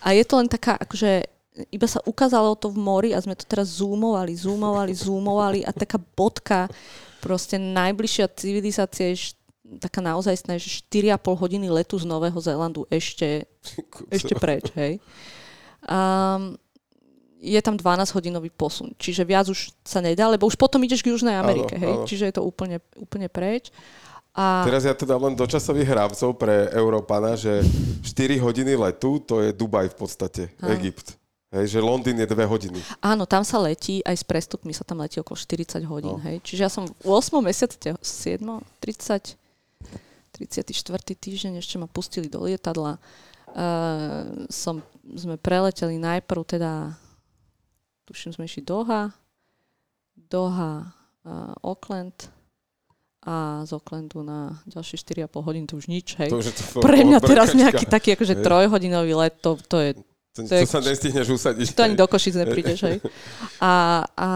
A je to len taká, akože iba sa ukázalo to v mori a sme to teraz zoomovali, zoomovali, zoomovali a taká bodka, proste najbližšia civilizácia je taká naozaj že 4,5 hodiny letu z Nového Zélandu ešte, ešte preč, hej. Um, je tam 12-hodinový posun. Čiže viac už sa nedá, lebo už potom ideš k Južnej Amerike, áno, hej? Áno. Čiže je to úplne, úplne preč. A... Teraz ja to dám len do časových hrábcov pre Európana, že 4 hodiny letu, to je Dubaj v podstate, áno. Egypt. Hej, že Londýn je 2 hodiny. Áno, tam sa letí, aj s prestupmi sa tam letí okolo 40 hodín. No. Hej. Čiže ja som v 8. mesiaci, 7. 30, 34. týždeň ešte ma pustili do lietadla. Uh, som, sme preleteli najprv teda tuším sme išli Doha, Doha, uh, Auckland a z Aucklandu na ďalšie 4,5 hodín to už nič, hej. To, to Pre mňa teraz nejaký taký akože trojhodinový let, to, to je to, to, to sa nestihneš usadiť. To ani do Košic neprídeš, hej. A, a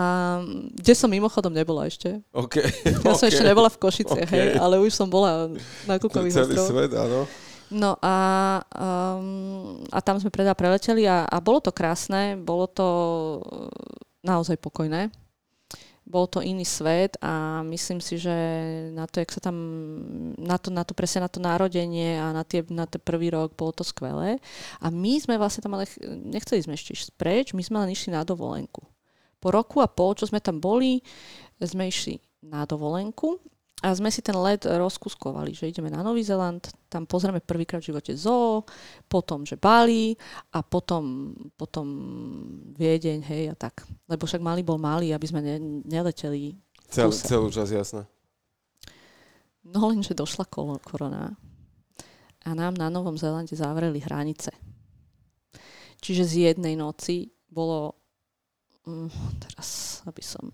kde som mimochodom nebola ešte. Okay, ja okay. som ešte nebola v Košice, okay. hej, ale už som bola na Kukových Celý svet, áno. No a, um, a tam sme predá preleteli a, a bolo to krásne, bolo to naozaj pokojné. Bol to iný svet a myslím si, že na to, jak sa tam, na to, na to presne na to narodenie a na, tie, na ten prvý rok bolo to skvelé. A my sme vlastne tam ale, nechceli sme ešte preč, my sme len išli na dovolenku. Po roku a pol, čo sme tam boli, sme išli na dovolenku a sme si ten let rozkuskovali, že ideme na Nový Zeland, tam pozrieme prvýkrát v živote zoo, potom, že Bali a potom, potom Viedeň, hej, a tak. Lebo však malý bol malý, aby sme ne, neleteli. Cel, celú čas, jasné. No lenže došla korona a nám na Novom Zélande zavreli hranice. Čiže z jednej noci bolo, hm, teraz aby som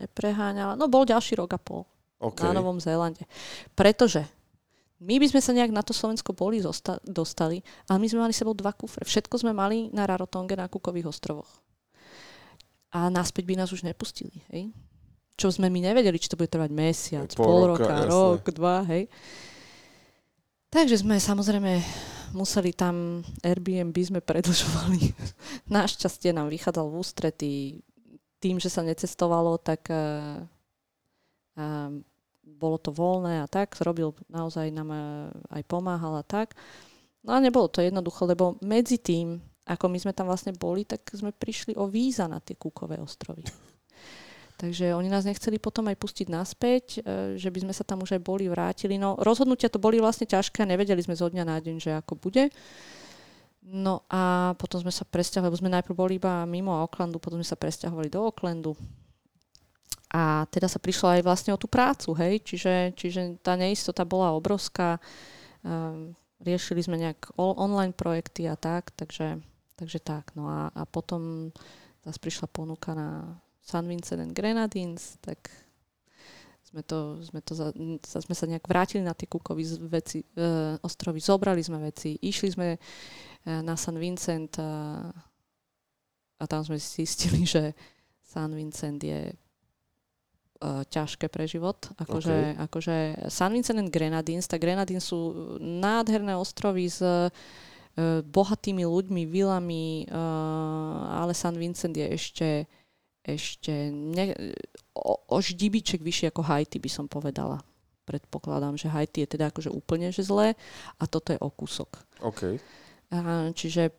nepreháňala, no bol ďalší rok a pol okay. na Novom Zélande. Pretože my by sme sa nejak na to Slovensko boli zosta- dostali, ale my sme mali sebou dva kufre. Všetko sme mali na Rarotonge na Kukových ostrovoch. A náspäť by nás už nepustili, hej? Čo sme my nevedeli, či to bude trvať mesiac, pol, pol roka, roka rok, dva, hej? Takže sme samozrejme museli tam, Airbnb sme predlžovali. Našťastie nám vychádzal v ústretí tým, že sa necestovalo, tak uh, uh, bolo to voľné a tak, robil naozaj nám e, aj pomáhal a tak. No a nebolo to jednoducho, lebo medzi tým, ako my sme tam vlastne boli, tak sme prišli o víza na tie Kúkové ostrovy. Takže oni nás nechceli potom aj pustiť naspäť, e, že by sme sa tam už aj boli vrátili. No rozhodnutia to boli vlastne ťažké a nevedeli sme zo dňa na deň, že ako bude. No a potom sme sa presťahovali, lebo sme najprv boli iba mimo Aucklandu, potom sme sa presťahovali do Aucklandu. A teda sa prišlo aj vlastne o tú prácu, hej, čiže, čiže tá neistota bola obrovská. Um, riešili sme nejak online projekty a tak, takže, takže tak. No a, a potom zase prišla ponuka na San Vincent and Grenadines, tak sme, to, sme, to za, sme sa nejak vrátili na tie kúkovy veci, e, ostrovy, zobrali sme veci, išli sme e, na San Vincent a, a tam sme zistili, že San Vincent je uh, ťažké pre život. Akože, okay. akože San Vincent and Grenadines, tak Grenadines sú nádherné ostrovy s uh, bohatými ľuďmi, vilami, uh, ale San Vincent je ešte ešte ne, o, o ždibiček vyššie ako Haiti by som povedala. Predpokladám, že Haiti je teda akože úplne že zlé a toto je o kúsok. Okay. Uh, čiže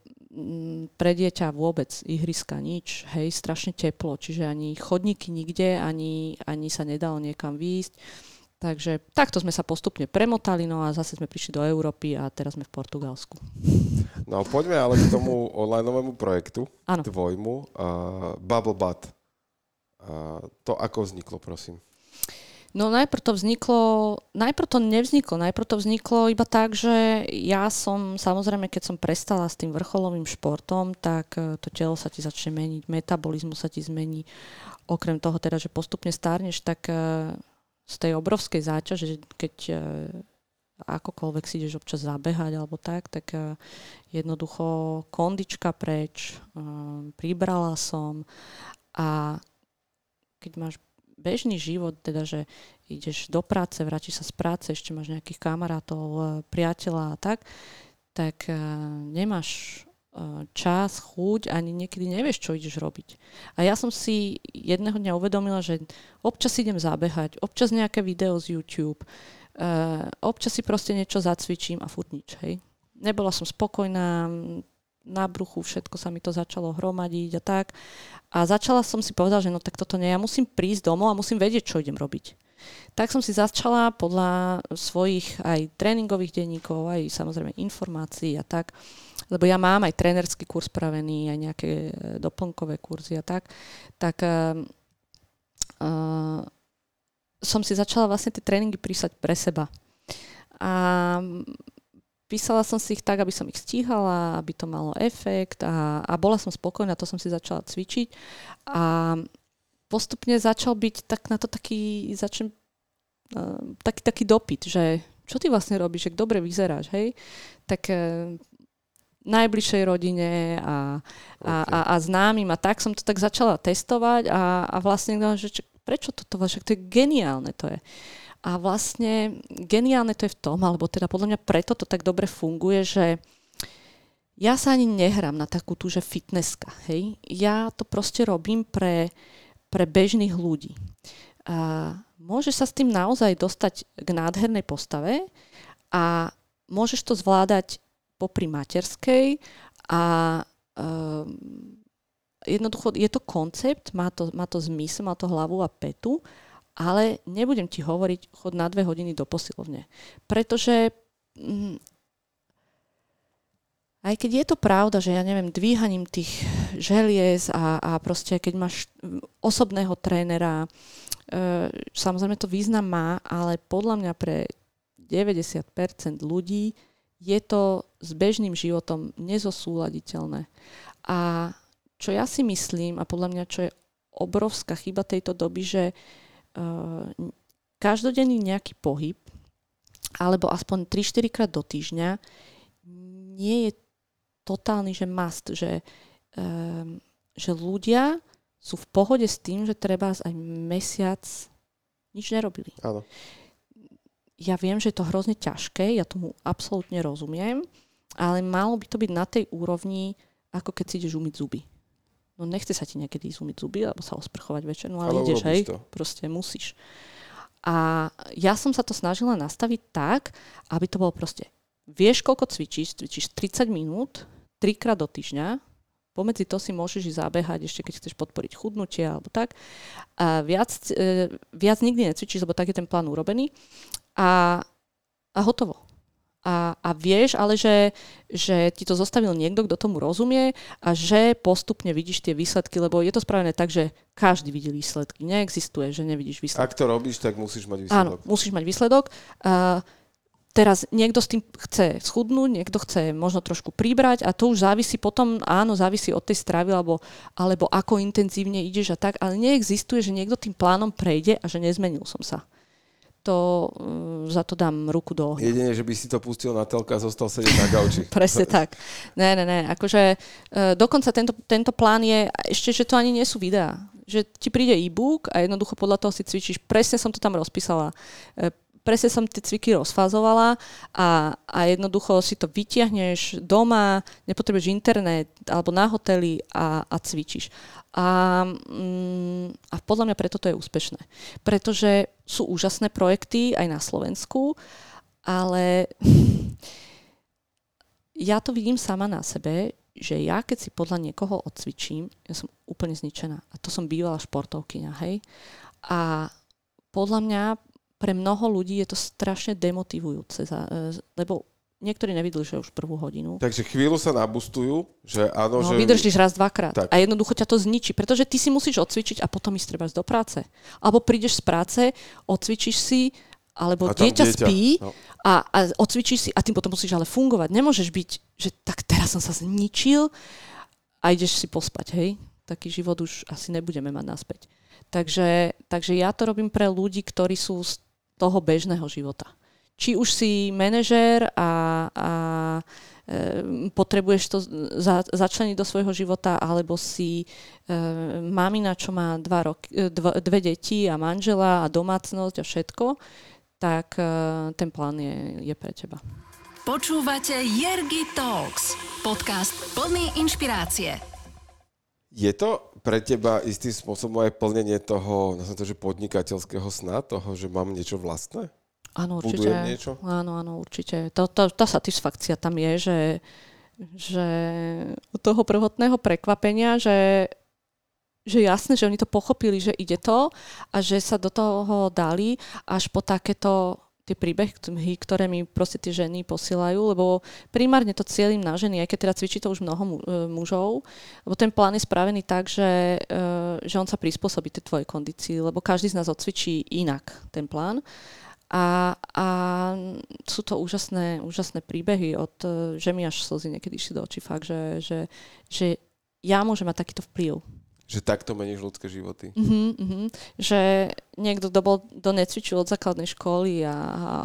pre dieťa vôbec ihriska nič, hej, strašne teplo, čiže ani chodníky nikde, ani, ani sa nedalo niekam výjsť. Takže takto sme sa postupne premotali, no a zase sme prišli do Európy a teraz sme v Portugalsku. No poďme ale k tomu online projektu, ano. tvojmu, uh, Bubble Butt. Uh, to ako vzniklo, prosím? No najprv to vzniklo, najprv to nevzniklo, najprv to vzniklo iba tak, že ja som, samozrejme, keď som prestala s tým vrcholovým športom, tak e, to telo sa ti začne meniť, metabolizmus sa ti zmení. Okrem toho teda, že postupne stárneš, tak e, z tej obrovskej záťaže, keď uh, akokoľvek si ideš občas zabehať alebo tak, tak jednoducho kondička preč, pribrala som a keď máš bežný život, teda že ideš do práce, vrátiš sa z práce, ešte máš nejakých kamarátov, priateľa a tak, tak nemáš čas, chuť, ani niekedy nevieš, čo ideš robiť. A ja som si jedného dňa uvedomila, že občas idem zabehať, občas nejaké video z YouTube, občas si proste niečo zacvičím a furt nič, hej. Nebola som spokojná, na bruchu, všetko sa mi to začalo hromadiť a tak. A začala som si povedať, že no tak toto nie, ja musím prísť domov a musím vedieť, čo idem robiť. Tak som si začala podľa svojich aj tréningových denníkov, aj samozrejme informácií a tak lebo ja mám aj trénerský kurz spravený, aj nejaké e, doplnkové kurzy a tak, tak uh, uh, som si začala vlastne tie tréningy písať pre seba. A písala som si ich tak, aby som ich stíhala, aby to malo efekt a, a bola som spokojná, to som si začala cvičiť a postupne začal byť tak na to taký, začnem, uh, taký, taký dopyt, že čo ty vlastne robíš, že dobre vyzeráš, hej? Tak uh, najbližšej rodine a, a, a, a známym a tak som to tak začala testovať a, a vlastne, no, že čo, prečo toto, však to je geniálne to je. A vlastne geniálne to je v tom, alebo teda podľa mňa preto to tak dobre funguje, že ja sa ani nehrám na takú tú, že fitnesska, hej. Ja to proste robím pre, pre bežných ľudí. A môže sa s tým naozaj dostať k nádhernej postave a môžeš to zvládať popri materskej a uh, jednoducho je to koncept, má to, má to zmysel, má to hlavu a petu, ale nebudem ti hovoriť, chod na dve hodiny do posilovne. Pretože mm, aj keď je to pravda, že ja neviem, dvíhaním tých želiez a, a proste keď máš osobného trénera, e, samozrejme to význam má, ale podľa mňa pre 90% ľudí je to s bežným životom nezosúladiteľné. A čo ja si myslím, a podľa mňa čo je obrovská chyba tejto doby, že uh, každodenný nejaký pohyb, alebo aspoň 3-4 krát do týždňa, nie je totálny, že must, že, um, že ľudia sú v pohode s tým, že treba aj mesiac nič nerobili. Áno ja viem, že je to hrozne ťažké, ja tomu absolútne rozumiem, ale malo by to byť na tej úrovni, ako keď si ideš umyť zuby. No nechce sa ti niekedy ísť umyť zuby, alebo sa osprchovať večer, no ale, ale ideš, hej, to. proste musíš. A ja som sa to snažila nastaviť tak, aby to bolo proste, vieš, koľko cvičíš, cvičíš 30 minút, trikrát do týždňa, pomedzi to si môžeš ísť zabehať, ešte keď chceš podporiť chudnutie alebo tak. A viac, e, viac nikdy necvičíš, lebo tak je ten plán urobený a, a hotovo. A, a vieš ale, že, že ti to zostavil niekto, kto tomu rozumie a že postupne vidíš tie výsledky, lebo je to spravené tak, že každý vidí výsledky. Neexistuje, že nevidíš výsledky. Ak to robíš, tak musíš mať výsledok. Áno, musíš mať výsledok. Uh, teraz niekto s tým chce schudnúť, niekto chce možno trošku pribrať a to už závisí potom, áno, závisí od tej stravy alebo, alebo ako intenzívne ideš a tak, ale neexistuje, že niekto tým plánom prejde a že nezmenil som sa to um, za to dám ruku do ohňa. Jedine, že by si to pustil na telka a zostal sedieť na gauči. Presne tak. Ne, ne, ne. Akože uh, dokonca tento, tento plán je, ešte, že to ani nie sú videá. Že ti príde e-book a jednoducho podľa toho si cvičíš. Presne som to tam rozpísala. Uh, presne som tie cviky rozfázovala a, a jednoducho si to vytiahneš doma, nepotrebuješ internet alebo na hoteli a, a cvičíš. A, mm, a podľa mňa preto to je úspešné. Pretože sú úžasné projekty aj na Slovensku, ale ja to vidím sama na sebe, že ja keď si podľa niekoho odcvičím, ja som úplne zničená. A to som bývala športovkyňa, hej. A podľa mňa pre mnoho ľudí je to strašne demotivujúce, e, lebo Niektorí nevydržia už prvú hodinu. Takže chvíľu sa nabustujú, že áno, no, že... vydržíš raz, dvakrát. Tak. A jednoducho ťa to zničí, pretože ty si musíš odcvičiť a potom ísť treba do práce. Alebo prídeš z práce, odcvičíš si, alebo dieťa, dieťa spí no. a, a odcvičíš si a tým potom musíš ale fungovať. Nemôžeš byť, že tak teraz som sa zničil a ideš si pospať, hej? Taký život už asi nebudeme mať naspäť. Takže, takže ja to robím pre ľudí, ktorí sú z toho bežného života. Či už si manažér a, a e, potrebuješ to za, začleniť do svojho života, alebo si e, mamina, čo má dva roky, e, dva, dve deti a manžela a domácnosť a všetko, tak e, ten plán je, je pre teba. Počúvate Jergy Talks, podcast plný inšpirácie. Je to pre teba istým spôsobom aj plnenie toho, nazvem to, že podnikateľského sna, toho, že mám niečo vlastné? Áno, určite. Niečo? Áno, áno, určite. To, to, tá satisfakcia tam je, že, že od toho prvotného prekvapenia, že, že jasné, že oni to pochopili, že ide to a že sa do toho dali až po takéto tie príbehy, ktoré mi proste tie ženy posielajú, lebo primárne to cieľim na ženy, aj keď teda cvičí to už mnoho e, mužov, lebo ten plán je spravený tak, že, e, že on sa prispôsobí tej tvojej kondícii, lebo každý z nás odcvičí inak ten plán. A, a sú to úžasné, úžasné príbehy od, e, že mi až slzy niekedy išli do očí fakt, že, že, že ja môžem mať takýto vplyv že takto meníš ľudské životy. Uh-huh, uh-huh. Že niekto, kto bol, do necvičil od základnej školy a,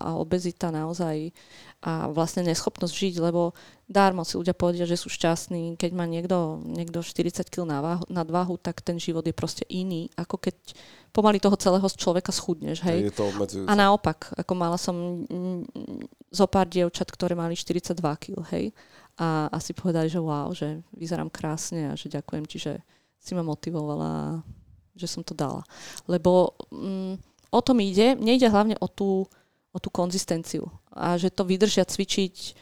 a obezita naozaj a vlastne neschopnosť žiť, lebo dármo si ľudia povedia, že sú šťastní. Keď má niekto, niekto 40 kg na váhu, tak ten život je proste iný, ako keď pomaly toho celého z človeka schudneš. Hej? Je to a naopak, ako mala som zo pár dievčat, ktoré mali 42 kg, hej? A, a si povedali, že wow, že vyzerám krásne a že ďakujem ti, že si ma motivovala, že som to dala. Lebo mm, o tom ide, nejde hlavne o tú, o tú konzistenciu a že to vydržia cvičiť e,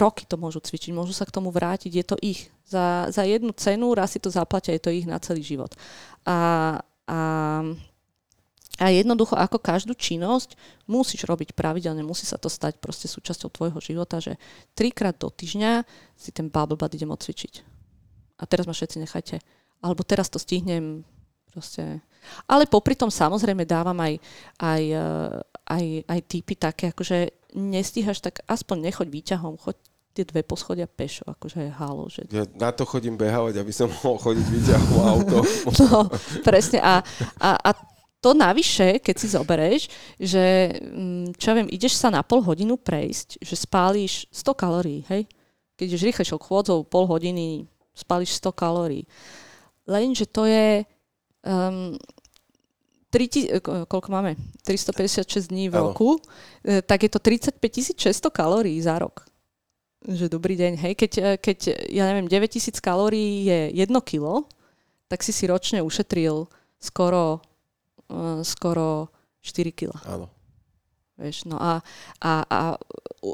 roky to môžu cvičiť, môžu sa k tomu vrátiť, je to ich. Za, za jednu cenu raz si to zaplatia, je to ich na celý život. A, a, a jednoducho, ako každú činnosť, musíš robiť pravidelne, musí sa to stať proste súčasťou tvojho života, že trikrát do týždňa si ten bubble butt idem odcvičiť a teraz ma všetci nechajte. Alebo teraz to stihnem proste. Ale popri tom samozrejme dávam aj, aj, eh, aj, aj typy také, akože nestíhaš, tak aspoň nechoď výťahom, choď tie dve poschodia pešo, akože je halo. Že... Ja na to chodím behávať, aby som mohol chodiť výťahom auto. No, presne. A, a, a to navyše, keď si zoberieš, že mm, čo ja viem, ideš sa na pol hodinu prejsť, že spálíš 100 kalórií, hej? Keď ideš rýchlejšou chôdzou pol hodiny, spališ 100 kalórií. Lenže to je... Um, 3, e, koľko máme? 356 dní v roku, ano. E, tak je to 35 600 kalórií za rok. Že dobrý deň, hej. Keď, e, keď ja neviem, 9000 kalórií je 1 kilo, tak si si ročne ušetril skoro, uh, skoro 4 kg. Áno. Vieš, no a, a, a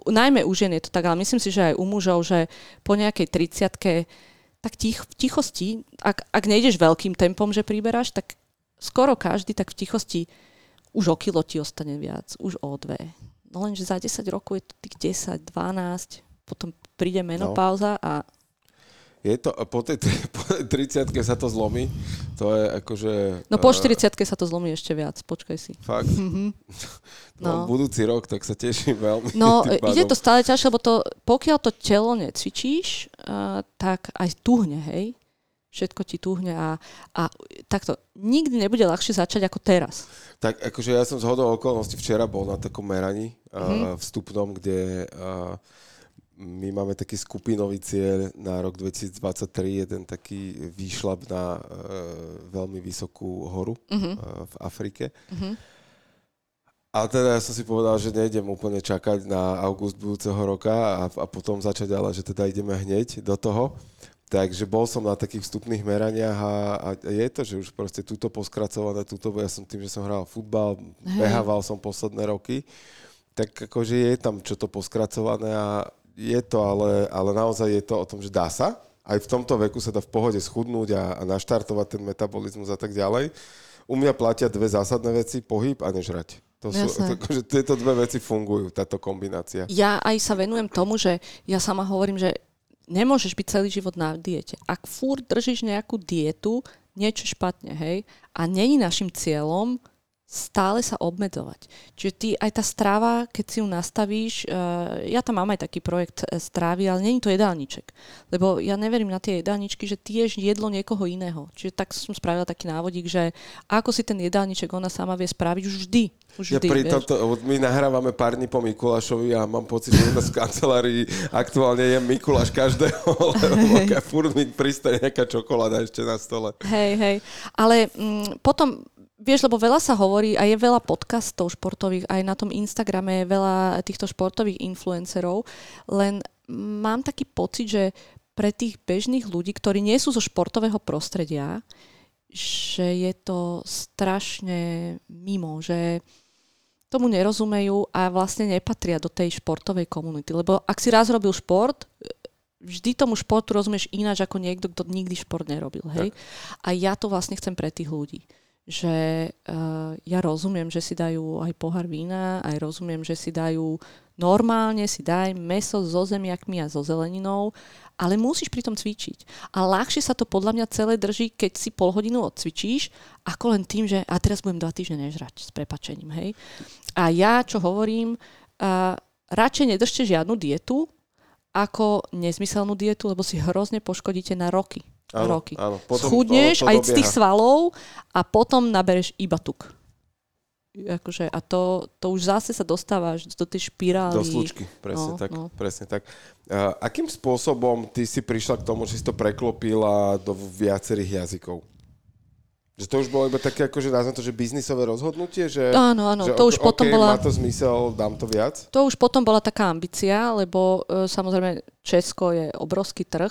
najmä u žien je to tak, ale myslím si, že aj u mužov, že po nejakej 30 tak tich, v tichosti, ak, ak nejdeš veľkým tempom, že priberáš, tak skoro každý tak v tichosti už o kilo ti ostane viac, už o dve. No lenže za 10 rokov je to tých 10, 12, potom príde menopauza a je to, po tej, po tej 30 sa to zlomí, to je akože... No po 40 uh, sa to zlomí ešte viac, počkaj si. Fakt? Mm-hmm. No, no. budúci rok, tak sa teším veľmi. No, ide to stále ťažšie, lebo to, pokiaľ to telo necvičíš, uh, tak aj tuhne, hej? Všetko ti tuhne a, a takto, nikdy nebude ľahšie začať ako teraz. Tak akože ja som z hodou okolností včera bol na takom meraní uh, mm-hmm. vstupnom, kde... Uh, my máme taký skupinový cieľ na rok 2023, jeden taký výšlap na uh, veľmi vysokú horu uh-huh. uh, v Afrike. Uh-huh. A teda ja som si povedal, že nejdem úplne čakať na august budúceho roka a, a potom začať, ale že teda ideme hneď do toho. Takže bol som na takých vstupných meraniach a, a je to, že už proste túto poskracované, túto, ja som tým, že som hral futbal, behával som posledné roky, tak akože je tam čo to poskracované a je to, ale, ale naozaj je to o tom, že dá sa. Aj v tomto veku sa dá v pohode schudnúť a, a naštartovať ten metabolizmus a tak ďalej. U mňa platia dve zásadné veci, pohyb a nežrať. To sú, že tieto dve veci fungujú, táto kombinácia. Ja aj sa venujem tomu, že ja sama hovorím, že nemôžeš byť celý život na diete. Ak fúr držíš nejakú dietu, niečo špatne, hej? A není našim cieľom stále sa obmedzovať. Čiže ty aj tá strava, keď si ju nastavíš, uh, ja tam mám aj taký projekt eh, strávy, ale není to jedálniček. Lebo ja neverím na tie jedálničky, že ješ jedlo niekoho iného. Čiže tak som spravila taký návodík, že ako si ten jedálniček ona sama vie spraviť už vždy. Už ja vždy, pri vieš. tomto, my nahrávame pár dní po Mikulášovi a mám pocit, že u nás v kancelárii aktuálne je Mikuláš každého, lebo furt mi pristane nejaká čokoláda ešte na stole. Hej, hej. Ale mm, potom Vieš, lebo veľa sa hovorí a je veľa podcastov športových, aj na tom Instagrame je veľa týchto športových influencerov, len mám taký pocit, že pre tých bežných ľudí, ktorí nie sú zo športového prostredia, že je to strašne mimo, že tomu nerozumejú a vlastne nepatria do tej športovej komunity. Lebo ak si raz robil šport, vždy tomu športu rozumieš ináč ako niekto, kto nikdy šport nerobil. Hej? A ja to vlastne chcem pre tých ľudí že uh, ja rozumiem, že si dajú aj pohár vína, aj rozumiem, že si dajú normálne, si daj meso so zemiakmi a so zeleninou, ale musíš pri tom cvičiť. A ľahšie sa to podľa mňa celé drží, keď si pol hodinu odcvičíš, ako len tým, že a teraz budem dva týždne nežrať s prepačením, hej. A ja, čo hovorím, uh, radšej nedržte žiadnu dietu, ako nezmyselnú dietu, lebo si hrozne poškodíte na roky áno, roky. Áno. Potom, Schudneš aj z tých svalov a potom nabereš iba tuk. Akože, a to, to už zase sa dostávaš do tej špirály. Do slučky, presne no, tak. No. Presne tak. Uh, akým spôsobom ty si prišla k tomu, že si to preklopila do viacerých jazykov? Že to už bolo iba také, akože nazvem to, že biznisové rozhodnutie? Že, áno, áno, že to už okay, potom bola... má to zmysel, dám to viac? To už potom bola taká ambícia, lebo e, samozrejme Česko je obrovský trh,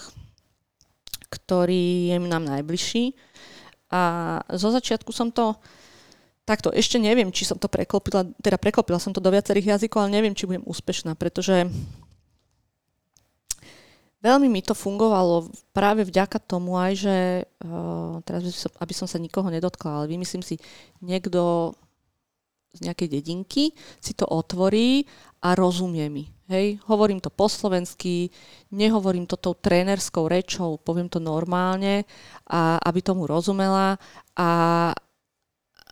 ktorý je nám najbližší. A zo začiatku som to takto, ešte neviem, či som to preklopila, teda preklopila som to do viacerých jazykov, ale neviem, či budem úspešná, pretože veľmi mi to fungovalo práve vďaka tomu aj, že uh, teraz aby som sa nikoho nedotkla, ale vymyslím si, niekto z nejakej dedinky si to otvorí a rozumie mi. Hej, hovorím to po slovensky, nehovorím to tou trénerskou rečou, poviem to normálne, a, aby tomu rozumela a,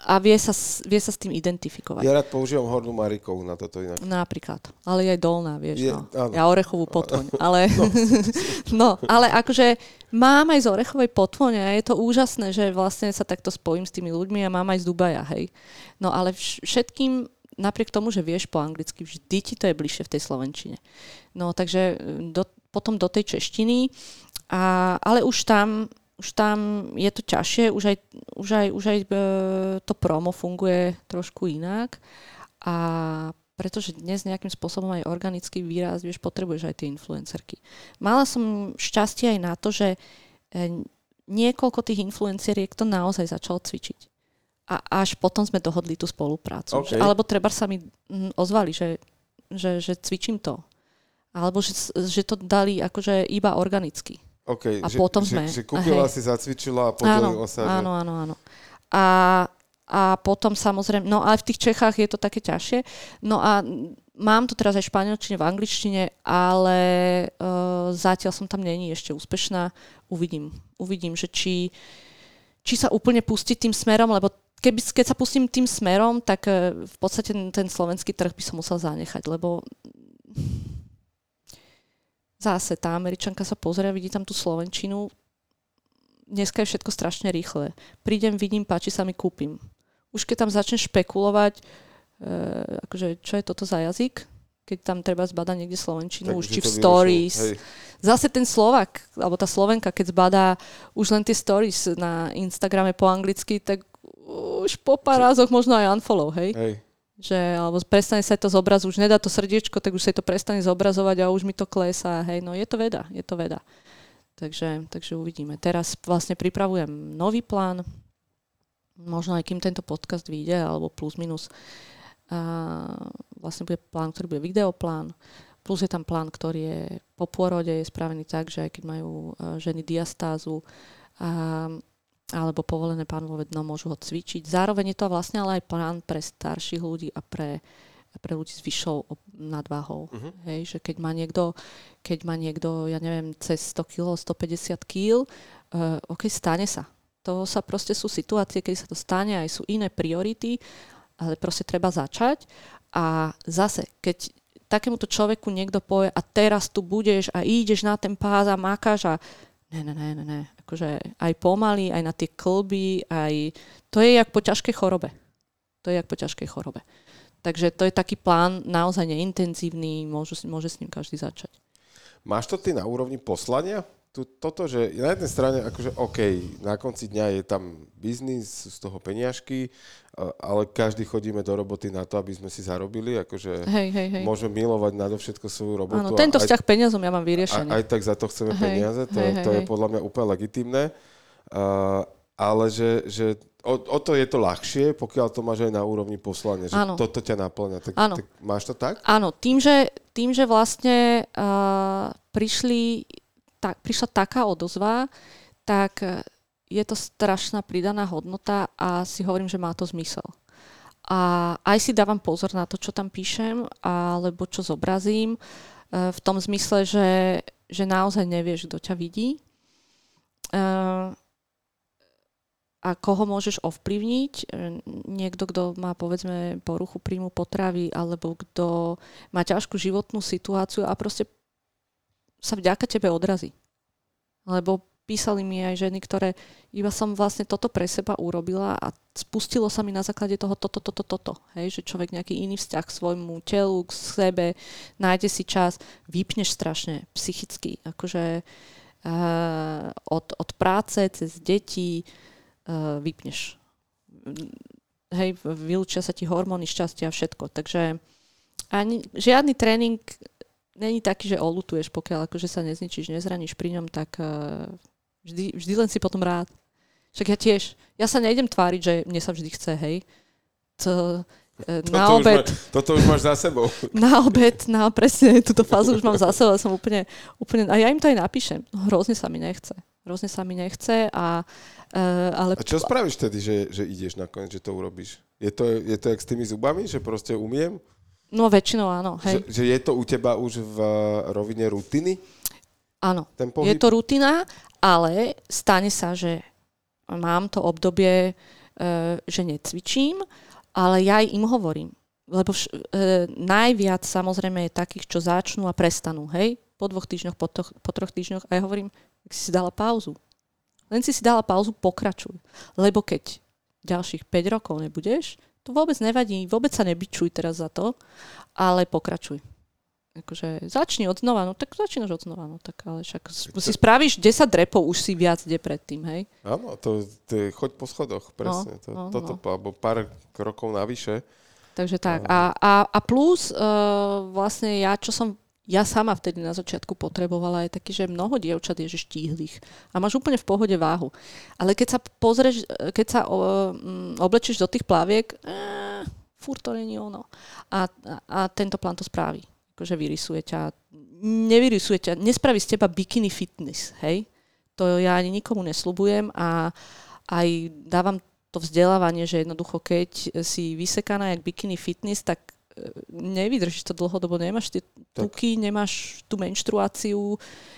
a vie sa, vie sa s tým identifikovať. Ja rád používam hornú Marikovú na toto inak. Napríklad. Ale aj dolná, vieš. Je, no. áno. Ja orechovú potvoň. Ale, no. no, ale akože mám aj z orechovej potvone a je to úžasné, že vlastne sa takto spojím s tými ľuďmi a mám aj z Dubaja, hej. No ale všetkým napriek tomu, že vieš po anglicky, vždy ti to je bližšie v tej slovenčine. No takže do, potom do tej češtiny, a, ale už tam už tam je to ťažšie, už aj, už aj, už aj e, to promo funguje trošku inak a pretože dnes nejakým spôsobom aj organický výraz, vieš, potrebuješ aj tie influencerky. Mala som šťastie aj na to, že e, niekoľko tých influenceriek to naozaj začalo cvičiť. A až potom sme dohodli tú spoluprácu. Okay. Že, alebo treba sa mi mm, ozvali, že, že, že cvičím to. Alebo že, že to dali akože iba organicky. Okay, a že, potom že, sme... Že kúpila hej. si, zacvičila a podelila áno, sa. Áno, áno, áno. A, a potom samozrejme, no ale v tých Čechách je to také ťažšie. No a mám to teraz aj v španielčine, v angličtine, ale uh, zatiaľ som tam není ešte úspešná. Uvidím. Uvidím, že či, či sa úplne pustiť tým smerom, lebo keby, keď sa pustím tým smerom, tak uh, v podstate ten slovenský trh by som musel zanechať, lebo zase tá američanka sa pozrie, vidí tam tú slovenčinu, dneska je všetko strašne rýchle. Prídem, vidím, páči sa mi, kúpim. Už keď tam začne špekulovať, e, akože, čo je toto za jazyk, keď tam treba zbadať niekde slovenčinu, tak, už či v stories. Hej. Zase ten Slovak, alebo tá Slovenka, keď zbadá už len tie stories na Instagrame po anglicky, tak už po pár rázoch možno aj unfollow, hej? hej že alebo prestane sa to zobrazovať, už nedá to srdiečko, tak už sa to prestane zobrazovať a už mi to klesá. Hej, no je to veda, je to veda. Takže, takže uvidíme. Teraz vlastne pripravujem nový plán, možno aj kým tento podcast vyjde, alebo plus minus. A vlastne bude plán, ktorý bude videoplán, plus je tam plán, ktorý je po pôrode, je spravený tak, že aj keď majú e, ženy diastázu, a alebo povolené pánové dno, môžu ho cvičiť. Zároveň je to vlastne ale aj plán pre starších ľudí a pre, pre ľudí s vyššou nadváhou. Uh-huh. Hej, že keď má niekto, keď má niekto, ja neviem, cez 100 kg, 150 kg, uh, ok, stane sa. To sa proste sú situácie, keď sa to stane, aj sú iné priority, ale proste treba začať. A zase, keď takémuto človeku niekto povie a teraz tu budeš a ideš na ten pás a makáš a ne, ne, ne, ne, ne. Akože aj pomaly, aj na tie klby, aj... To je jak po ťažkej chorobe. To je jak po ťažkej chorobe. Takže to je taký plán naozaj neintenzívny, môže, môže s ním každý začať. Máš to ty na úrovni poslania? Tu, toto, že na jednej strane, akože OK, na konci dňa je tam biznis, z toho peniažky, ale každý chodíme do roboty na to, aby sme si zarobili, akože hej, hej, hej. môžeme milovať nadovšetko svoju robotu. Áno, tento vzťah aj, peniazom ja mám vyriešený. Aj, aj tak za to chceme hej, peniaze, to, hej, to hej, je podľa mňa úplne legitimné. Uh, ale že, že o, o to je to ľahšie, pokiaľ to máš aj na úrovni poslania, že ano. toto ťa naplňa. Tak, tak máš to tak? Áno, tým, že, tým, že vlastne uh, prišli ta, prišla taká odozva, tak e, je to strašná pridaná hodnota a si hovorím, že má to zmysel. A aj si dávam pozor na to, čo tam píšem, alebo čo zobrazím, e, v tom zmysle, že, že naozaj nevieš, kto ťa vidí e, a koho môžeš ovplyvniť. Niekto, kto má povedzme poruchu príjmu potravy alebo kto má ťažkú životnú situáciu a proste sa vďaka tebe odrazí. Lebo písali mi aj ženy, ktoré iba som vlastne toto pre seba urobila a spustilo sa mi na základe toho toto, toto, toto. Hej, že človek nejaký iný vzťah k svojmu telu, k sebe, nájde si čas, vypneš strašne psychicky. Akože uh, od, od práce cez deti uh, vypneš. Hej, vylúčia sa ti hormóny, šťastia a všetko. Takže ani, žiadny tréning není taký, že olutuješ, pokiaľ akože sa nezničíš, nezraníš pri ňom, tak uh, vždy, vždy len si potom rád. Však ja tiež, ja sa nejdem tváriť, že mne sa vždy chce, hej. To, uh, na toto obed... Už má, toto už máš za sebou. Na obed, na presne, túto fázu už mám za sebou, som úplne, úplne, a ja im to aj napíšem. No, hrozne sa mi nechce. Hrozne sa mi nechce a Uh, ale... A čo spravíš tedy, že, že ideš nakoniec, že to urobíš? Je to, je to jak s tými zubami, že proste umiem? No väčšinou áno. Hej. Že, že je to u teba už v eh, rovine rutiny? Áno, je to rutina, ale stane sa, že mám to obdobie, eh, že necvičím, ale ja im hovorím. Lebo vš- e, najviac samozrejme je takých, čo začnú a prestanú, hej? Po dvoch týždňoch, po, to- po troch týždňoch. A ja hovorím, ak si si dala pauzu. Len si si dala pauzu, pokračuj. Lebo keď ďalších 5 rokov nebudeš, to vôbec nevadí, vôbec sa nebyčuj teraz za to, ale pokračuj. Akože začni od znova, no tak začínaš od znova, no tak ale však si spravíš 10 repov, už si viac ide predtým, hej? Áno, to, to je choď po schodoch, presne. No, to, no, toto, no. alebo pár krokov navyše. Takže tak. A, a, a plus uh, vlastne ja, čo som ja sama vtedy na začiatku potrebovala aj taký, že mnoho dievčat je že štíhlych a máš úplne v pohode váhu. Ale keď sa pozrieš, keď sa o, mm, oblečíš do tých plaviek, eh, fur to není ono. A, a, a tento plán to spraví. Akože vyrysuje ťa, nevyrysuje ťa, nespraví z teba bikini fitness, hej? To ja ani nikomu nesľubujem a aj dávam to vzdelávanie, že jednoducho keď si vysekaná jak bikini fitness, tak nevydržíš to dlhodobo, nemáš tie tuky, tak. nemáš tú menštruáciu,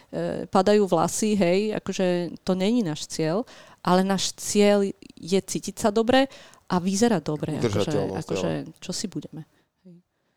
e, padajú vlasy, hej, akože to není náš cieľ, ale náš cieľ je cítiť sa dobre a vyzerať dobre, akože, akože čo si budeme.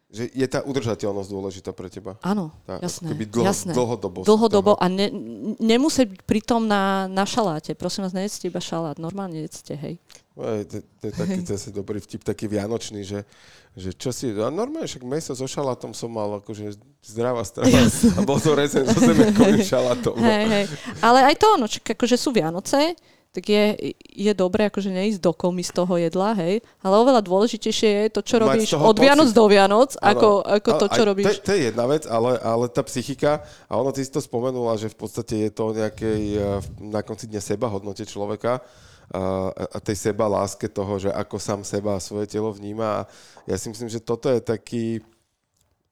Že je tá udržateľnosť dôležitá pre teba? Áno, tá, jasné. Dlho, jasné. Dlhodobo. Dlhodobo a ne, nemusí byť pritom na, na šaláte. Prosím vás, nejedzte iba šalát. Normálne jedzte, hej. To, to je taký zase dobrý vtip, taký vianočný, že, že čo si... A normálne, však meso so šalátom som mal, akože zdravá strava. A bol to rezen so zemekovým šalátom. Hej, hej. Ale aj to, no, akože sú Vianoce, tak je, je dobré akože neísť do komy z toho jedla, hej, ale oveľa dôležitejšie je to, čo robíš od Vianoc do Vianoc, ako, ako to, čo robíš. To, to je jedna vec, ale, ale tá psychika, a ty si to spomenula, že v podstate je to nejakej eh, na konci dňa seba hodnote človeka, a, a tej seba láske toho, že ako sám seba a svoje telo vníma. A ja si myslím, že toto je taký,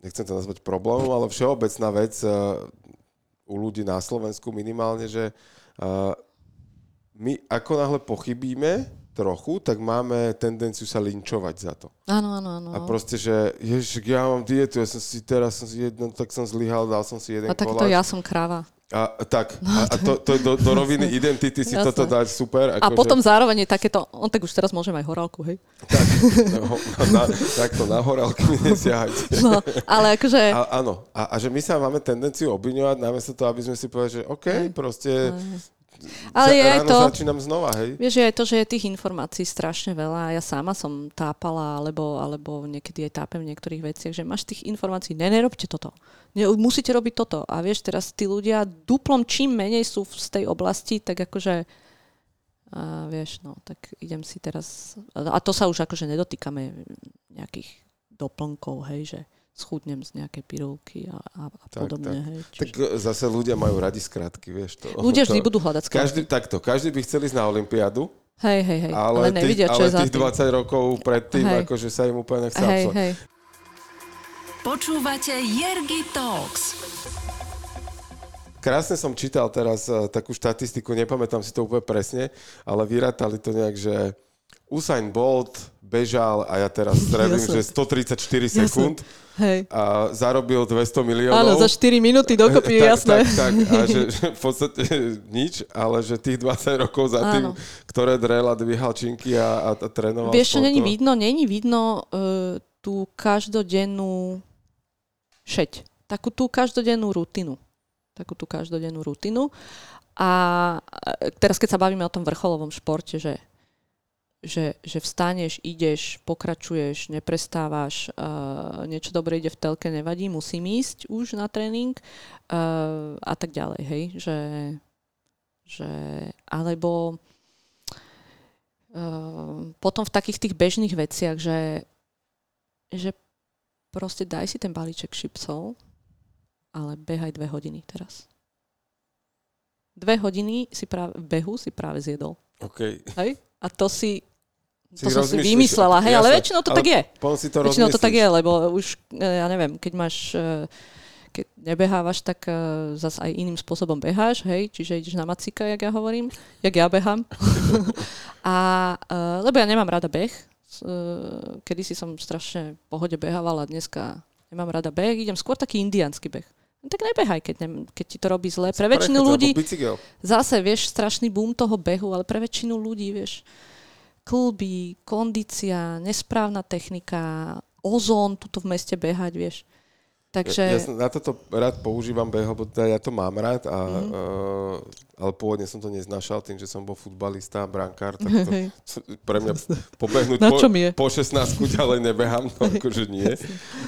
nechcem to nazvať problémom, ale všeobecná vec uh, u ľudí na Slovensku minimálne, že uh, my ako náhle pochybíme trochu, tak máme tendenciu sa linčovať za to. Áno, áno, áno. A proste, že ježiš, ja mám dietu, ja som si teraz som si jedno, tak som zlyhal, dal som si jeden A takto ja som kráva. A, tak, a, a to, to do, do roviny identity si Jasné. toto dať super. A akože- potom zároveň je takéto, on tak už teraz môžem aj horálku, hej. Tak, no, na, takto na horálky nesiahajte. No, ale akože... A, áno, a, a že my sa máme tendenciu obviňovať, namiesto toho, aby sme si povedali, že OK, proste Ale je aj to, začínam znova, hej. vieš, je aj to, že je tých informácií strašne veľa. Ja sama som tápala, alebo, alebo niekedy aj tápem v niektorých veciach, že máš tých informácií, ne, nerobte toto. Ne, musíte robiť toto. A vieš, teraz tí ľudia duplom čím menej sú v- z tej oblasti, tak akože a vieš, no, tak idem si teraz... A to sa už akože nedotýkame nejakých doplnkov, hej, že schudnem z nejakej pirulky a, a, a Tak, podobne, tak. hej. Tak Čiže... zase ľudia majú radi skratky, vieš to. Ľudia vždy to, budú hľadať skratky. Každý, takto, každý by chcel ísť na Olympiádu, Hej, hej, hej. ale, ale nevidia, tých, čo ale je za tých tým. 20 rokov predtým, Hej. akože sa im úplne nechce Hej, hej. Počúvate Jergy Talks. Krásne som čítal teraz uh, takú štatistiku, nepamätám si to úplne presne, ale vyrátali to nejak, že Usain Bolt bežal a ja teraz strelím, Jasné. že 134 sekúnd Hej. a zarobil 200 miliónov. Áno, za 4 minúty dokopy, tak, jasné. Tak, tak, a že, že v podstate nič, ale že tých 20 rokov za tým, Áno. ktoré drela, dvíhal činky a, a, a trénoval Vieš, čo není vidno? Není vidno uh, tú každodennú šeť. Takú tú každodennú rutinu. Takú tú každodennú rutinu. A e, teraz, keď sa bavíme o tom vrcholovom športe, že, že, že vstaneš, ideš, pokračuješ, neprestávaš, uh, niečo dobre ide v telke, nevadí, musím ísť už na tréning uh, a tak ďalej, hej, že, že alebo uh, potom v takých tých bežných veciach, že, že proste daj si ten balíček čipsov, ale behaj dve hodiny teraz. Dve hodiny si práve, v behu si práve zjedol. OK. Hej? A to si, Si to som si vymyslela, hej, ale jasné, väčšinou to ale tak je. Si to Väčšinou to tak je, lebo už, e, ja neviem, keď máš, e, keď nebehávaš, tak zase aj iným spôsobom beháš, hej, čiže ideš na macika, jak ja hovorím, jak ja behám. a, e, lebo ja nemám rada beh, S- e, kedysi som strašne v pohode behávala, dneska nemám rada beh, idem skôr taký indiánsky beh. No tak nebehaj, keď, ne, keď ti to robí zle. Pre väčšinu ľudí, zase, vieš, strašný boom toho behu, ale pre väčšinu ľudí, vieš, klby, kondícia, nesprávna technika, ozón tuto v meste behať, vieš. Takže, Ja, ja na toto rád používam beh, lebo teda ja to mám rád, a, Mhm. uh, ale pôvodne som to neznášal tým, že som bol futbalista, brankár, tak to, pre mňa pobehnúť po, je? po 16 ďalej nebehám, no akože nie.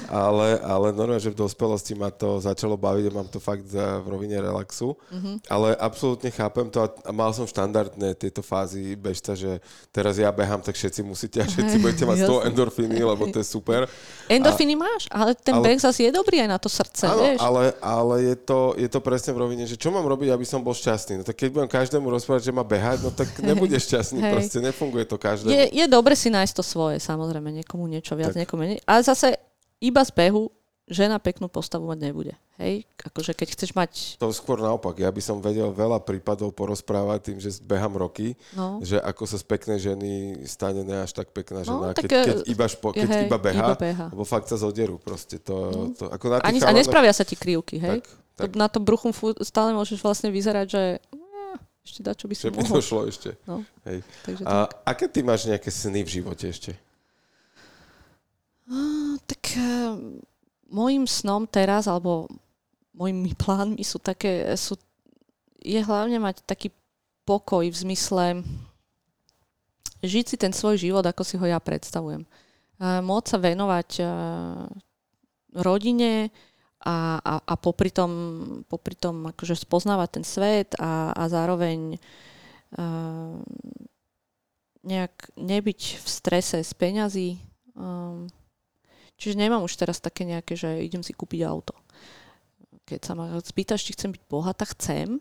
Ale, ale normálne, že v dospelosti ma to začalo baviť a mám to fakt za, v rovine relaxu. Mhm. Ale absolútne chápem to a, a mal som štandardné tieto fázy bežca, že teraz ja behám, tak všetci musíte a všetci Hej, budete mať z toho jasné. endorfíny, lebo to je super. endorfíny máš, ale ten ale- beh zase je dobrý aj na to srdce, Áno, vieš. ale, ale je, to, je to presne v rovine, že čo mám robiť, aby som bol šťastný. No tak keď budem každému rozprávať, že má behať, no tak nebudeš šťastný, Hej. proste nefunguje to každému. Je, je dobre si nájsť to svoje, samozrejme, niekomu niečo viac, Tak. niekomu menej. Ale zase iba z behu žena peknú postavu mať nebude. Hej? Akože keď chceš mať... To skôr naopak. Ja by som vedel veľa prípadov porozprávať tým, že behám roky, No, že ako sa z peknej ženy stane ne až tak pekná No, žena, tak, keď, keď, eh, iba, špo, keď hej, iba beha, iba beha. lebo fakt sa zoderú proste. To, to, ako na tých Ani, a chalanoch- nespravia sa ti krivky, hej? Tak, tak, Na tom bruchu stále môžeš vlastne vyzerať, že eh, ešte dá, čo by že som by mohol. to šlo ešte. No, Hej. takže A tak. aké ty máš nejaké sny v živote ešte? Ah, tak eh, môjim snom teraz, alebo mojimi plánmi sú také, sú, je hlavne mať taký pokoj v zmysle žiť si ten svoj život, ako si ho ja predstavujem. Eh, Môcť sa venovať rodine a, a, a popri tom, popri tom akože spoznávať ten svet a, a zároveň eh, nejak nebyť v strese z peňazí. Um, čiže nemám už teraz také nejaké, že idem si kúpiť auto. Keď sa ma spýtaš, či chcem byť bohatá, chcem.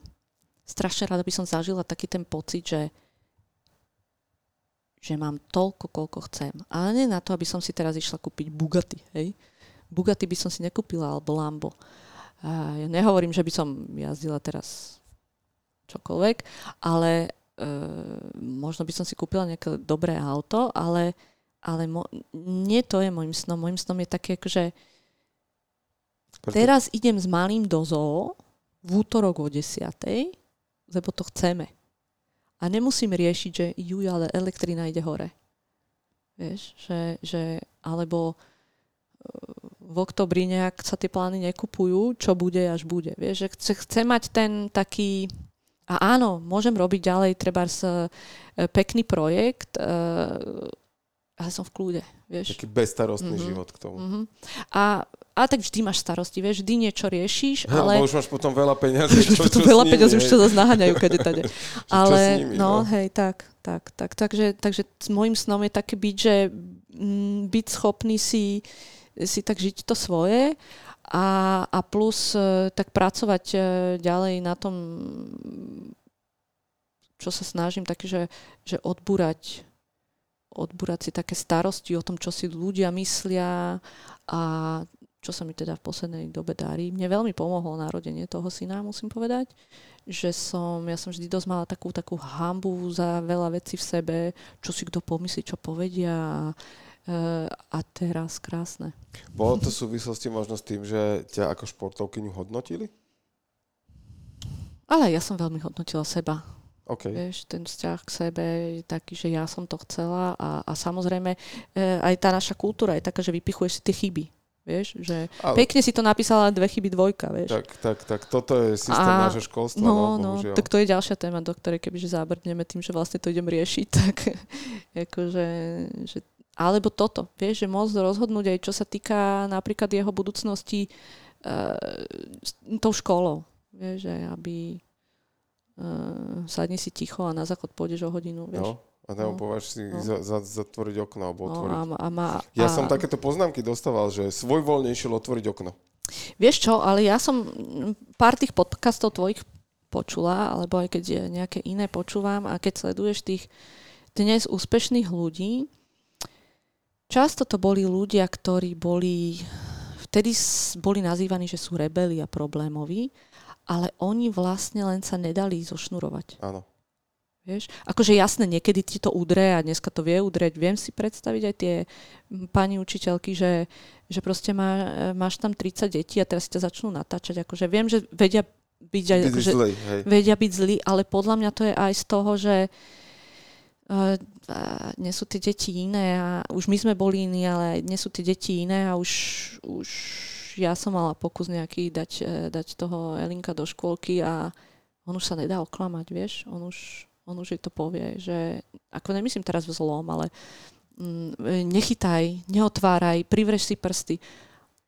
Strašne rada by som zažila taký ten pocit, že že mám toľko, koľko chcem. Ale nie na to, aby som si teraz išla kúpiť Bugatti, hej. Bugatti by som si nekúpila, alebo Lambo. A ja nehovorím, že by som jazdila teraz čokoľvek, ale e, možno by som si kúpila nejaké dobré auto, ale, ale mo, nie to je môjim snom. Môjim snom je také, že Preto, teraz idem s malým do zoo, v útorok o 10, lebo to chceme. A nemusím riešiť, že ju, ale elektrina ide hore. Vieš, že, že alebo e, v oktobri nejak sa tie plány nekupujú, čo bude, až bude. Vieš, že chce, chce mať ten taký... A áno, môžem robiť ďalej treba e, pekný projekt, e, ale som v kľude, vieš. Taký bezstarostný mm-hmm. život k tomu. Mm-hmm. A, a tak vždy máš starosti, vieš, vždy niečo riešiš, He, ale... už máš potom veľa peňazí. Čo, čo, veľa peňazí, už sa zase naháňajú kade tade. ale, nimi, no, no, hej, tak, tak, tak. Takže, takže s môjim snom je také byť, že m, byť schopný si, si tak žiť to svoje a, a plus e, tak pracovať e, ďalej na tom, čo sa snažím, také, že, že odbúrať odbúrať si také starosti o tom, čo si ľudia myslia a čo sa mi teda v poslednej dobe darí. Mne veľmi pomohlo narodenie toho syna, musím povedať, že som, ja som vždy dosť mala takú, takú hambu za veľa vecí v sebe, čo si kto pomyslí, čo povedia a, e, a teraz krásne. Bolo to v súvislosti možno s tým, že ťa ako športovkyňu hodnotili? Ale ja som veľmi hodnotila seba Okay. Vieš, ten vzťah k sebe je taký, že ja som to chcela a, a samozrejme e, aj tá naša kultúra je taká, že vypichuješ si tie chyby. Vieš, že Ale... pekne si to napísala dve chyby dvojka, vieš. Tak, tak, tak toto je systém a... nášho školstva, no, no, no, tak to je ďalšia téma, do ktorej kebyže zábrdneme tým, že vlastne to idem riešiť, tak akože, že, alebo toto, vieš, že môcť rozhodnúť aj čo sa týka napríklad jeho budúcnosti uh, tou školou, vieš, že aby uh, sadni si ticho a na záchod pôjdeš o hodinu, vieš. No. A nebo no, povieš si no. za, za, zatvoriť okno alebo no, otvoriť. A, a má, ja a... som takéto poznámky dostával, že svoj voľne išiel otvoriť okno. Vieš čo, ale ja som pár tých podcastov tvojich počula, alebo aj keď nejaké iné počúvam a keď sleduješ tých dnes úspešných ľudí, často to boli ľudia, ktorí boli vtedy boli nazývaní, že sú rebeli a problémoví ale oni vlastne len sa nedali zošnurovať. Áno. Vieš? Akože jasné, niekedy ti to udre a dneska to vie udreť. Viem si predstaviť aj tie pani učiteľky, že, že proste má, máš tam 30 detí a teraz si ťa začnú natáčať. Akože viem, že vedia byť, aj, akože, zlý, hej. vedia byť zlí, ale podľa mňa to je aj z toho, že uh, uh, nie sú tie deti iné a už my sme boli iní, ale nie sú tie deti iné a už, už ja som mala pokus nejaký dať, e, dať toho Elinka do škôlky a on už sa nedá oklamať, vieš, on už, on už jej to povie, že ako nemyslím teraz v zlom, ale mm, nechytaj, neotváraj, privreš si prsty.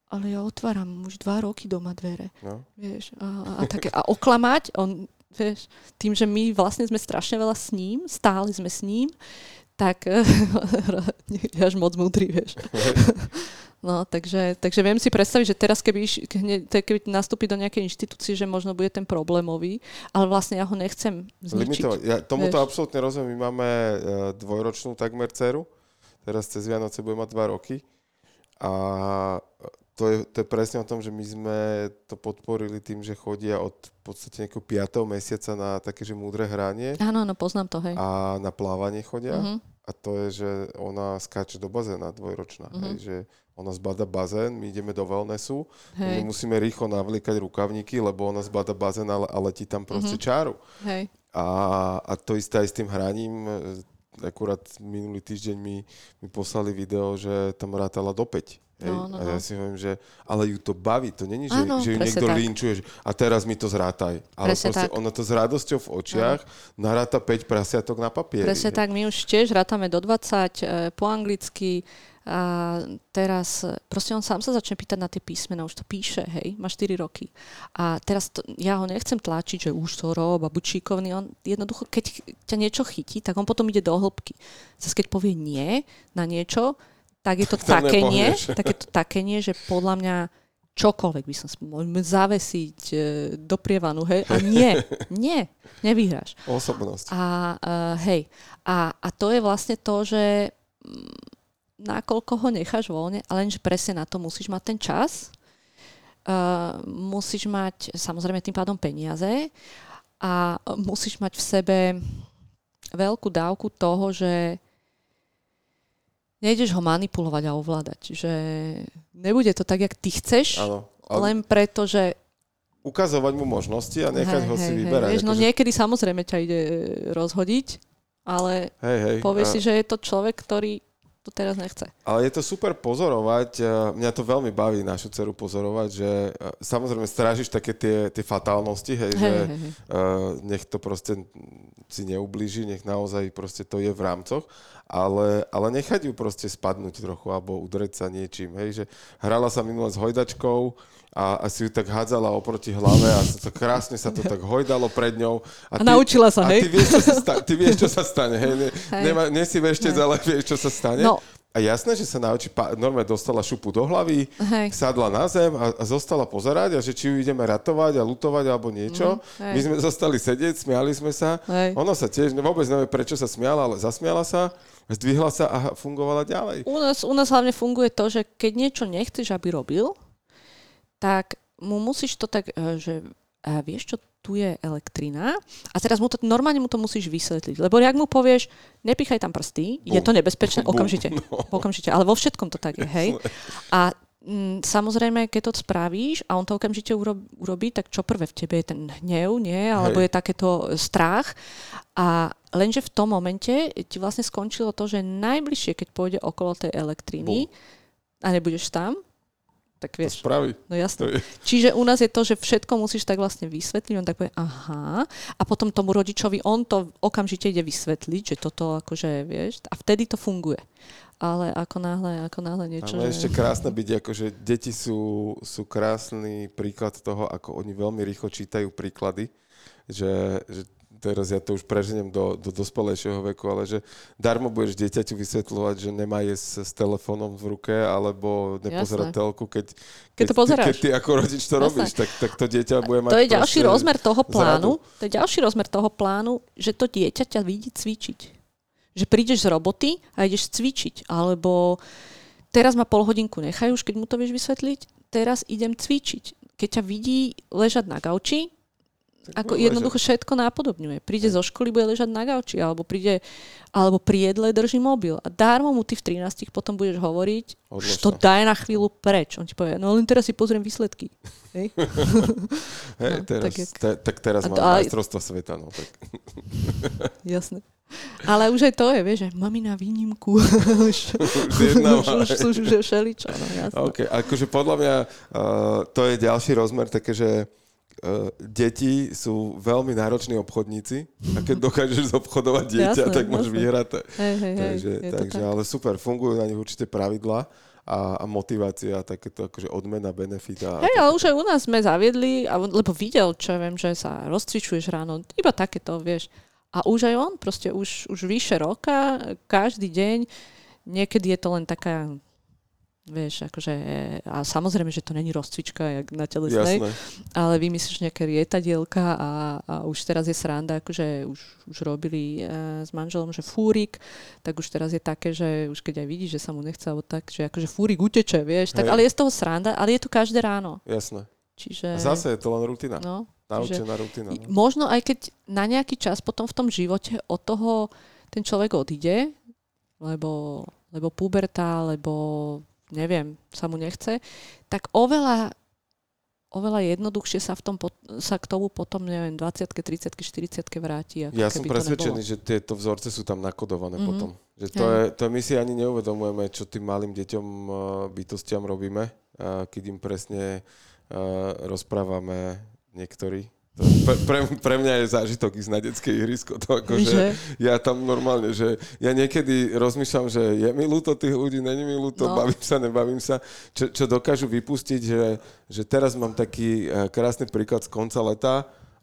Ale ja otváram už dva roky doma dvere. No. Vieš, a, a, také, a oklamať, on, vieš, tým, že my vlastne sme strašne veľa s ním, stále sme s ním, tak je až moc múdry, vieš. No, takže, takže viem si predstaviť, že teraz keby, keby nastúpi do nejakej inštitúcie, že možno bude ten problémový, ale vlastne ja ho nechcem zničiť. Limitovať. Ja tomuto absolútne rozumiem. My máme uh, dvojročnú takmer dceru. Teraz cez Vianoce bude mať dva roky. A to je, to je presne o tom, že my sme to podporili tým, že chodia od v podstate nejakého 5. mesiaca na také, že múdre hranie. Áno, no poznám to, hej. A na plávanie chodia. Uh-huh. A to je, že ona skáče do bazéna dvojročná. Uh-huh. Hej, že ona zbada bazén, my ideme do wellnessu, Hej. my musíme rýchlo navliekať rukavníky, lebo ona zbada bazén a, a letí tam proste mm-hmm. čáru. Hej. A, a to isté aj s tým hraním. Akurát minulý týždeň mi, mi poslali video, že tam rátala do 5. Hej? No, no, a ja no. si hovorím, že ale ju to baví, to není, že, Áno, že ju niekto tak. linčuje, že a teraz mi to zrátaj. Ale presne proste tak. ona to s radosťou v očiach Áno. naráta 5 prasiatok na papieri. Presne tak, my už tiež rátame do 20 e, po anglicky, a teraz proste on sám sa začne pýtať na tie písmena, už to píše, hej, má 4 roky. A teraz to, ja ho nechcem tlačiť, že už to rob a buď šikovný. On jednoducho, keď ťa niečo chytí, tak on potom ide do hĺbky. Zase keď povie nie na niečo, tak je to, to také nie, tak je to také nie, že podľa mňa čokoľvek by som môžeme zavesiť e, do prievanu, hej, a nie, nie, nevyhráš. Osobnosť. A uh, hej, a, a to je vlastne to, že mm, nakoľko ho necháš voľne, ale lenže presne na to musíš mať ten čas, uh, musíš mať samozrejme tým pádom peniaze a musíš mať v sebe veľkú dávku toho, že nejdeš ho manipulovať a ovládať. Že nebude to tak, jak ty chceš, ano, ale... len preto, že ukazovať mu možnosti a nechať hej, ho si hej, vyberať. Vieš, no akože- niekedy samozrejme ťa ide rozhodiť, ale hej, hej. povieš a- si, že je to človek, ktorý to teraz nechce. Ale je to super pozorovať, eh, mňa to veľmi baví našu dceru pozorovať, že eh, samozrejme strážiš také tie, tie fatálnosti, hej, Hej, že hej, hej. eh, nech to proste si neublíži, nech naozaj proste to je v rámcoch, ale, ale nechať ju proste spadnúť trochu alebo udreť sa niečím, hej, že hrala sa minule s hojdačkou a, a si ju tak hádzala oproti hlave a sa to krásne sa to tak hojdalo pred ňou. A naučila sa, a hej? ty vieš, čo sa, sta- ty vieš, čo sa stane, hej, ne, Hej. Nema, nie si veštec, ale vieš, čo sa stane. No. A jasné, že sa naučí, pa- normálne dostala šupu do hlavy, Hej. sadla na zem a, a zostala pozerať a že či ju ideme ratovať a lutovať alebo niečo. Mm, hej. My sme zostali sedieť, smiali sme sa. Hej. Ona sa tiež, ne- vôbec nevie, prečo sa smiala, ale zasmiala sa, zdvihla sa a fungovala ďalej. U nás, u nás hlavne funguje to, že keď niečo nechceš, aby robil, tak mu musíš to tak, eh, že a vieš čo, tu je elektrina a teraz mu to, normálne mu to musíš vysvetliť. Lebo ak mu povieš, nepichaj tam prsty, je Bum. to nebezpečné, Bum. okamžite. No. Okamžite, ale vo všetkom to tak je, hej. A mm, samozrejme, keď to spravíš a on to okamžite urob, urobí, tak čo prvé v tebe je ten hnev, nie? Alebo Hej. je takéto strach. A lenže v tom momente ti vlastne skončilo to, že najbližšie, keď pôjde okolo tej elektriny a nebudeš tam, tak To vieš, spraví. no To jasné. je, Čiže u nás je to, že všetko musíš tak vlastne vysvetliť, on tak povie, aha, a potom tomu rodičovi on to okamžite ide vysvetliť, že toto akože, vieš, a vtedy to funguje. Ale ako náhle, ako náhle niečo, ale že... ešte krásne byť, akože deti sú, sú krásny príklad toho, ako oni veľmi rýchlo čítajú príklady, že, že teraz ja to už preženiem do, do dospelejšieho veku, ale že darmo budeš dieťaťu vysvetľovať, že nemá jesť s telefónom v ruke, alebo nepozerať telku, keď, Keď to pozeráš. keď ty ako rodič to Jasné. robíš, tak, tak to dieťa bude mať To je ďalší rozmer toho zradu. plánu. To je ďalší rozmer toho plánu, že to dieťa ťa vidí cvičiť. Že prídeš z roboty a ideš cvičiť. Alebo teraz ma pol hodinku nechajú, už keď mu to vieš vysvetliť, teraz idem cvičiť. Keď ťa vidí ležať na gauči, ako jednoducho všetko nápodobňuje. Príde zo školy, bude ležať na gauči, alebo príde, alebo pri jedle drží mobil. A dármo mu ty v 13 potom budeš hovoriť, Odlož už to daj na chvíľu preč. On ti povie, no len teraz si pozriem výsledky. Hej? No, teraz, tak te, tak teraz mám aj- majstrovstvo sveta. No, tak. Jasné. Ale už aj to je, vieš, že mami na výnimku. už, Už už, už, už, už je všeličo, no jasné. OK, akože podľa mňa uh, to je ďalší rozmer, také, že uh, deti sú veľmi nároční obchodníci a keď dokážeš obchodovať dieťa, Jasné, tak máš vyhraté. Hej, hej, hej, Takže, to takže tak. ale super, fungujú na nich určite pravidla a, a motivácia, takéto akože odmena, benefit a Hej, ale už aj u nás sme zaviedli, lebo videl, čo ja viem, že sa rozcvičuješ ráno, iba takéto, vieš. A už aj on, proste už, už vyše roka, každý deň, niekedy je to len taká, vieš, akože, a samozrejme, že to není rozcvička, jak na telesnej, jasné. ale vymyslíš nejaké rietadielka a, a už teraz je sranda, akože už, už robili e, s manželom, že fúrik, tak už teraz je také, že už keď aj vidíš, že sa mu nechce, alebo tak, že akože fúrik uteče, vieš, tak, Hej. ale je z toho sranda, ale je to každé ráno. Jasné. Čiže... A zase je to len rutina. no, Naučená rutina. No. možno aj keď na nejaký čas potom v tom živote od toho ten človek odíde, lebo, lebo puberta, lebo neviem, sa mu nechce, tak oveľa oveľa jednoduchšie sa, v tom, sa k tomu potom, neviem, 20 30 40 vráti. Ako Ja som presvedčený, že tieto vzorce sú tam nakodované Mhm. potom. Že to, je, to my si ani neuvedomujeme, čo tým malým deťom, uh, bytostiam robíme, uh, keď im presne uh, rozprávame niektorí. Pre, pre, pre mňa je zážitok ísť na detské ihrisko. To akože, Že? ja tam normálne, že ja niekedy rozmýšľam, že je mi ľúto tých ľudí, není mi ľúto, No. bavím sa, nebavím sa, čo, čo dokážu vypustiť, že, že teraz mám taký uh, krásny príklad z konca leta.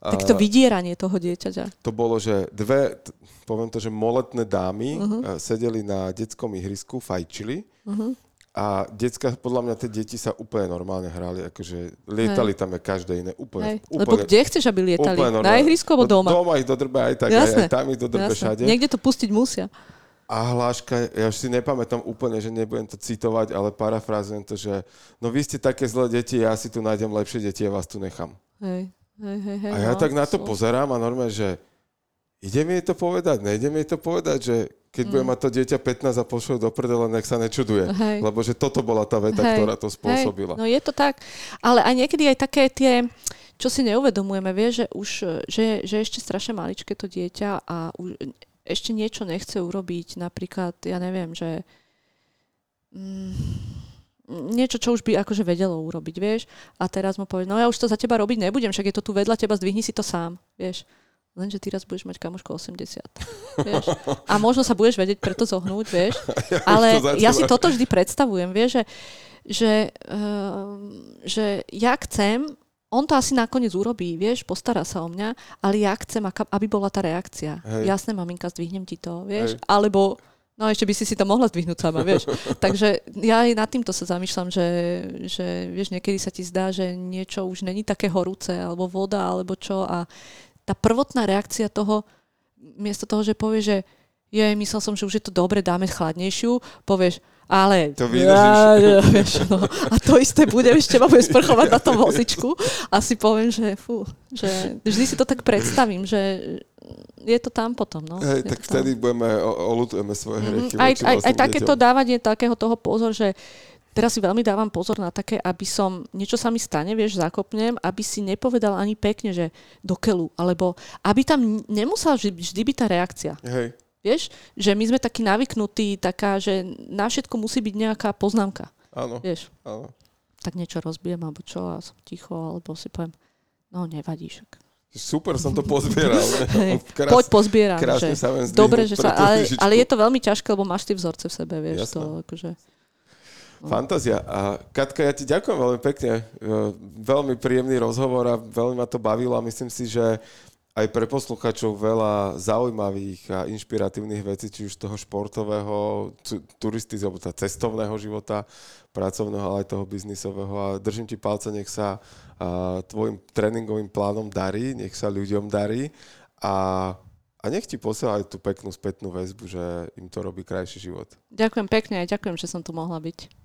Tak to vydieranie toho dieťaťa. to bolo, že dve, poviem to, že moletné dámy uh-huh. sedeli na detskom ihrisku, fajčili Uh-huh. A decka, podľa mňa tie deti sa úplne normálne hrali, akože lietali tam je každé iné, úplne, Hej. úplne Lebo kde chceš, aby lietali? úplne Na ihrisku alebo No, doma? Doma ich dodrbe aj tak, Jasné. aj tam ich dodrbe Jasné. všade. Niekde to pustiť musia. A hláška, ja už si nepamätám úplne, že nebudem to citovať, ale parafrázujem to, že no vy ste také zlé deti, ja si tu nájdem lepšie deti a vás tu nechám. Hej. Hej, hej, hej, A ja no, tak na to sú- pozerám a normálne, že ide mi to povedať, nejde mi to povedať, že keď bude Mm. mať to dieťa 15 a pošlo do prdele, nech sa nečuduje. Hej. Lebo že toto bola tá veta, Hej, ktorá to spôsobila. Hej, no je to tak. Ale aj niekedy aj také tie, čo si neuvedomujeme, vie, že už, že, že ešte strašne maličké to dieťa a už, ešte niečo nechce urobiť, napríklad, ja neviem, že mm, niečo, čo už by akože vedelo urobiť, vieš, a teraz mu povie, no ja už to za teba robiť nebudem, však je to tu vedľa teba, zdvihni si to sám, vieš. Lenže ty raz budeš mať kamošku 80. Vieš? A možno sa budeš vedieť preto zohnúť, vieš. Ale ja si toto vždy predstavujem, vieš, že, že, uh, že ja chcem, on to asi nakoniec urobí, vieš, postará sa o mňa, ale ja chcem, aby bola tá reakcia. Hej. Jasné, maminka, zdvihnem ti to, vieš. Hej. Alebo No ešte by si si to mohla zdvihnúť sama, vieš. Takže ja aj nad týmto sa zamýšľam, že, že vieš, niekedy sa ti zdá, že niečo už není také horúce, alebo voda, alebo čo a tá prvotná reakcia toho, miesto toho, že povieš, že je, myslel som, že už je to dobre, dáme chladnejšiu, povieš, ale... To Ja, ja, vieš, no, a to isté bude, ešte ma bude sprchovať na tom vozičku a si poviem, že fú, že vždy si to tak predstavím, že je to tam potom. No. Hej, tak vtedy tam. budeme, olutujeme svoje hriechy. Mm-hmm. Aj, aj, aj takéto dávanie takého toho pozor, že teraz si veľmi dávam pozor na také, aby som, niečo sa mi stane, vieš, zakopnem, aby si nepovedal ani pekne, že do keľu, alebo aby tam nemusela vždy, vždy byť tá reakcia. Hej. Vieš, že my sme takí navyknutí, taká, že na všetko musí byť nejaká poznámka. Áno. Vieš? Áno. Tak niečo rozbijem, alebo čo, a som ticho, alebo si poviem, no nevadí však. Super som to pozbieral. Krás, Poď pozbieram. Krásne že, sa dobre, že sa, ale, ale je to veľmi ťažké, lebo máš tie vzorce v sebe, vieš. Jasné. To, akože. Fantázia. A Katka, ja ti ďakujem veľmi pekne. E, veľmi príjemný rozhovor a veľmi ma to bavilo a myslím si, že aj pre posluchačov veľa zaujímavých a inšpiratívnych vecí, či už toho športového, turistického, teda cestovného života, pracovného, ale aj toho biznisového. A držím ti palce, nech sa a, tvojim tréningovým plánom darí, nech sa ľuďom darí a, a nech ti posielajú tú peknú spätnú väzbu, že im to robí krajší život. Ďakujem pekne a ďakujem, že som tu mohla byť.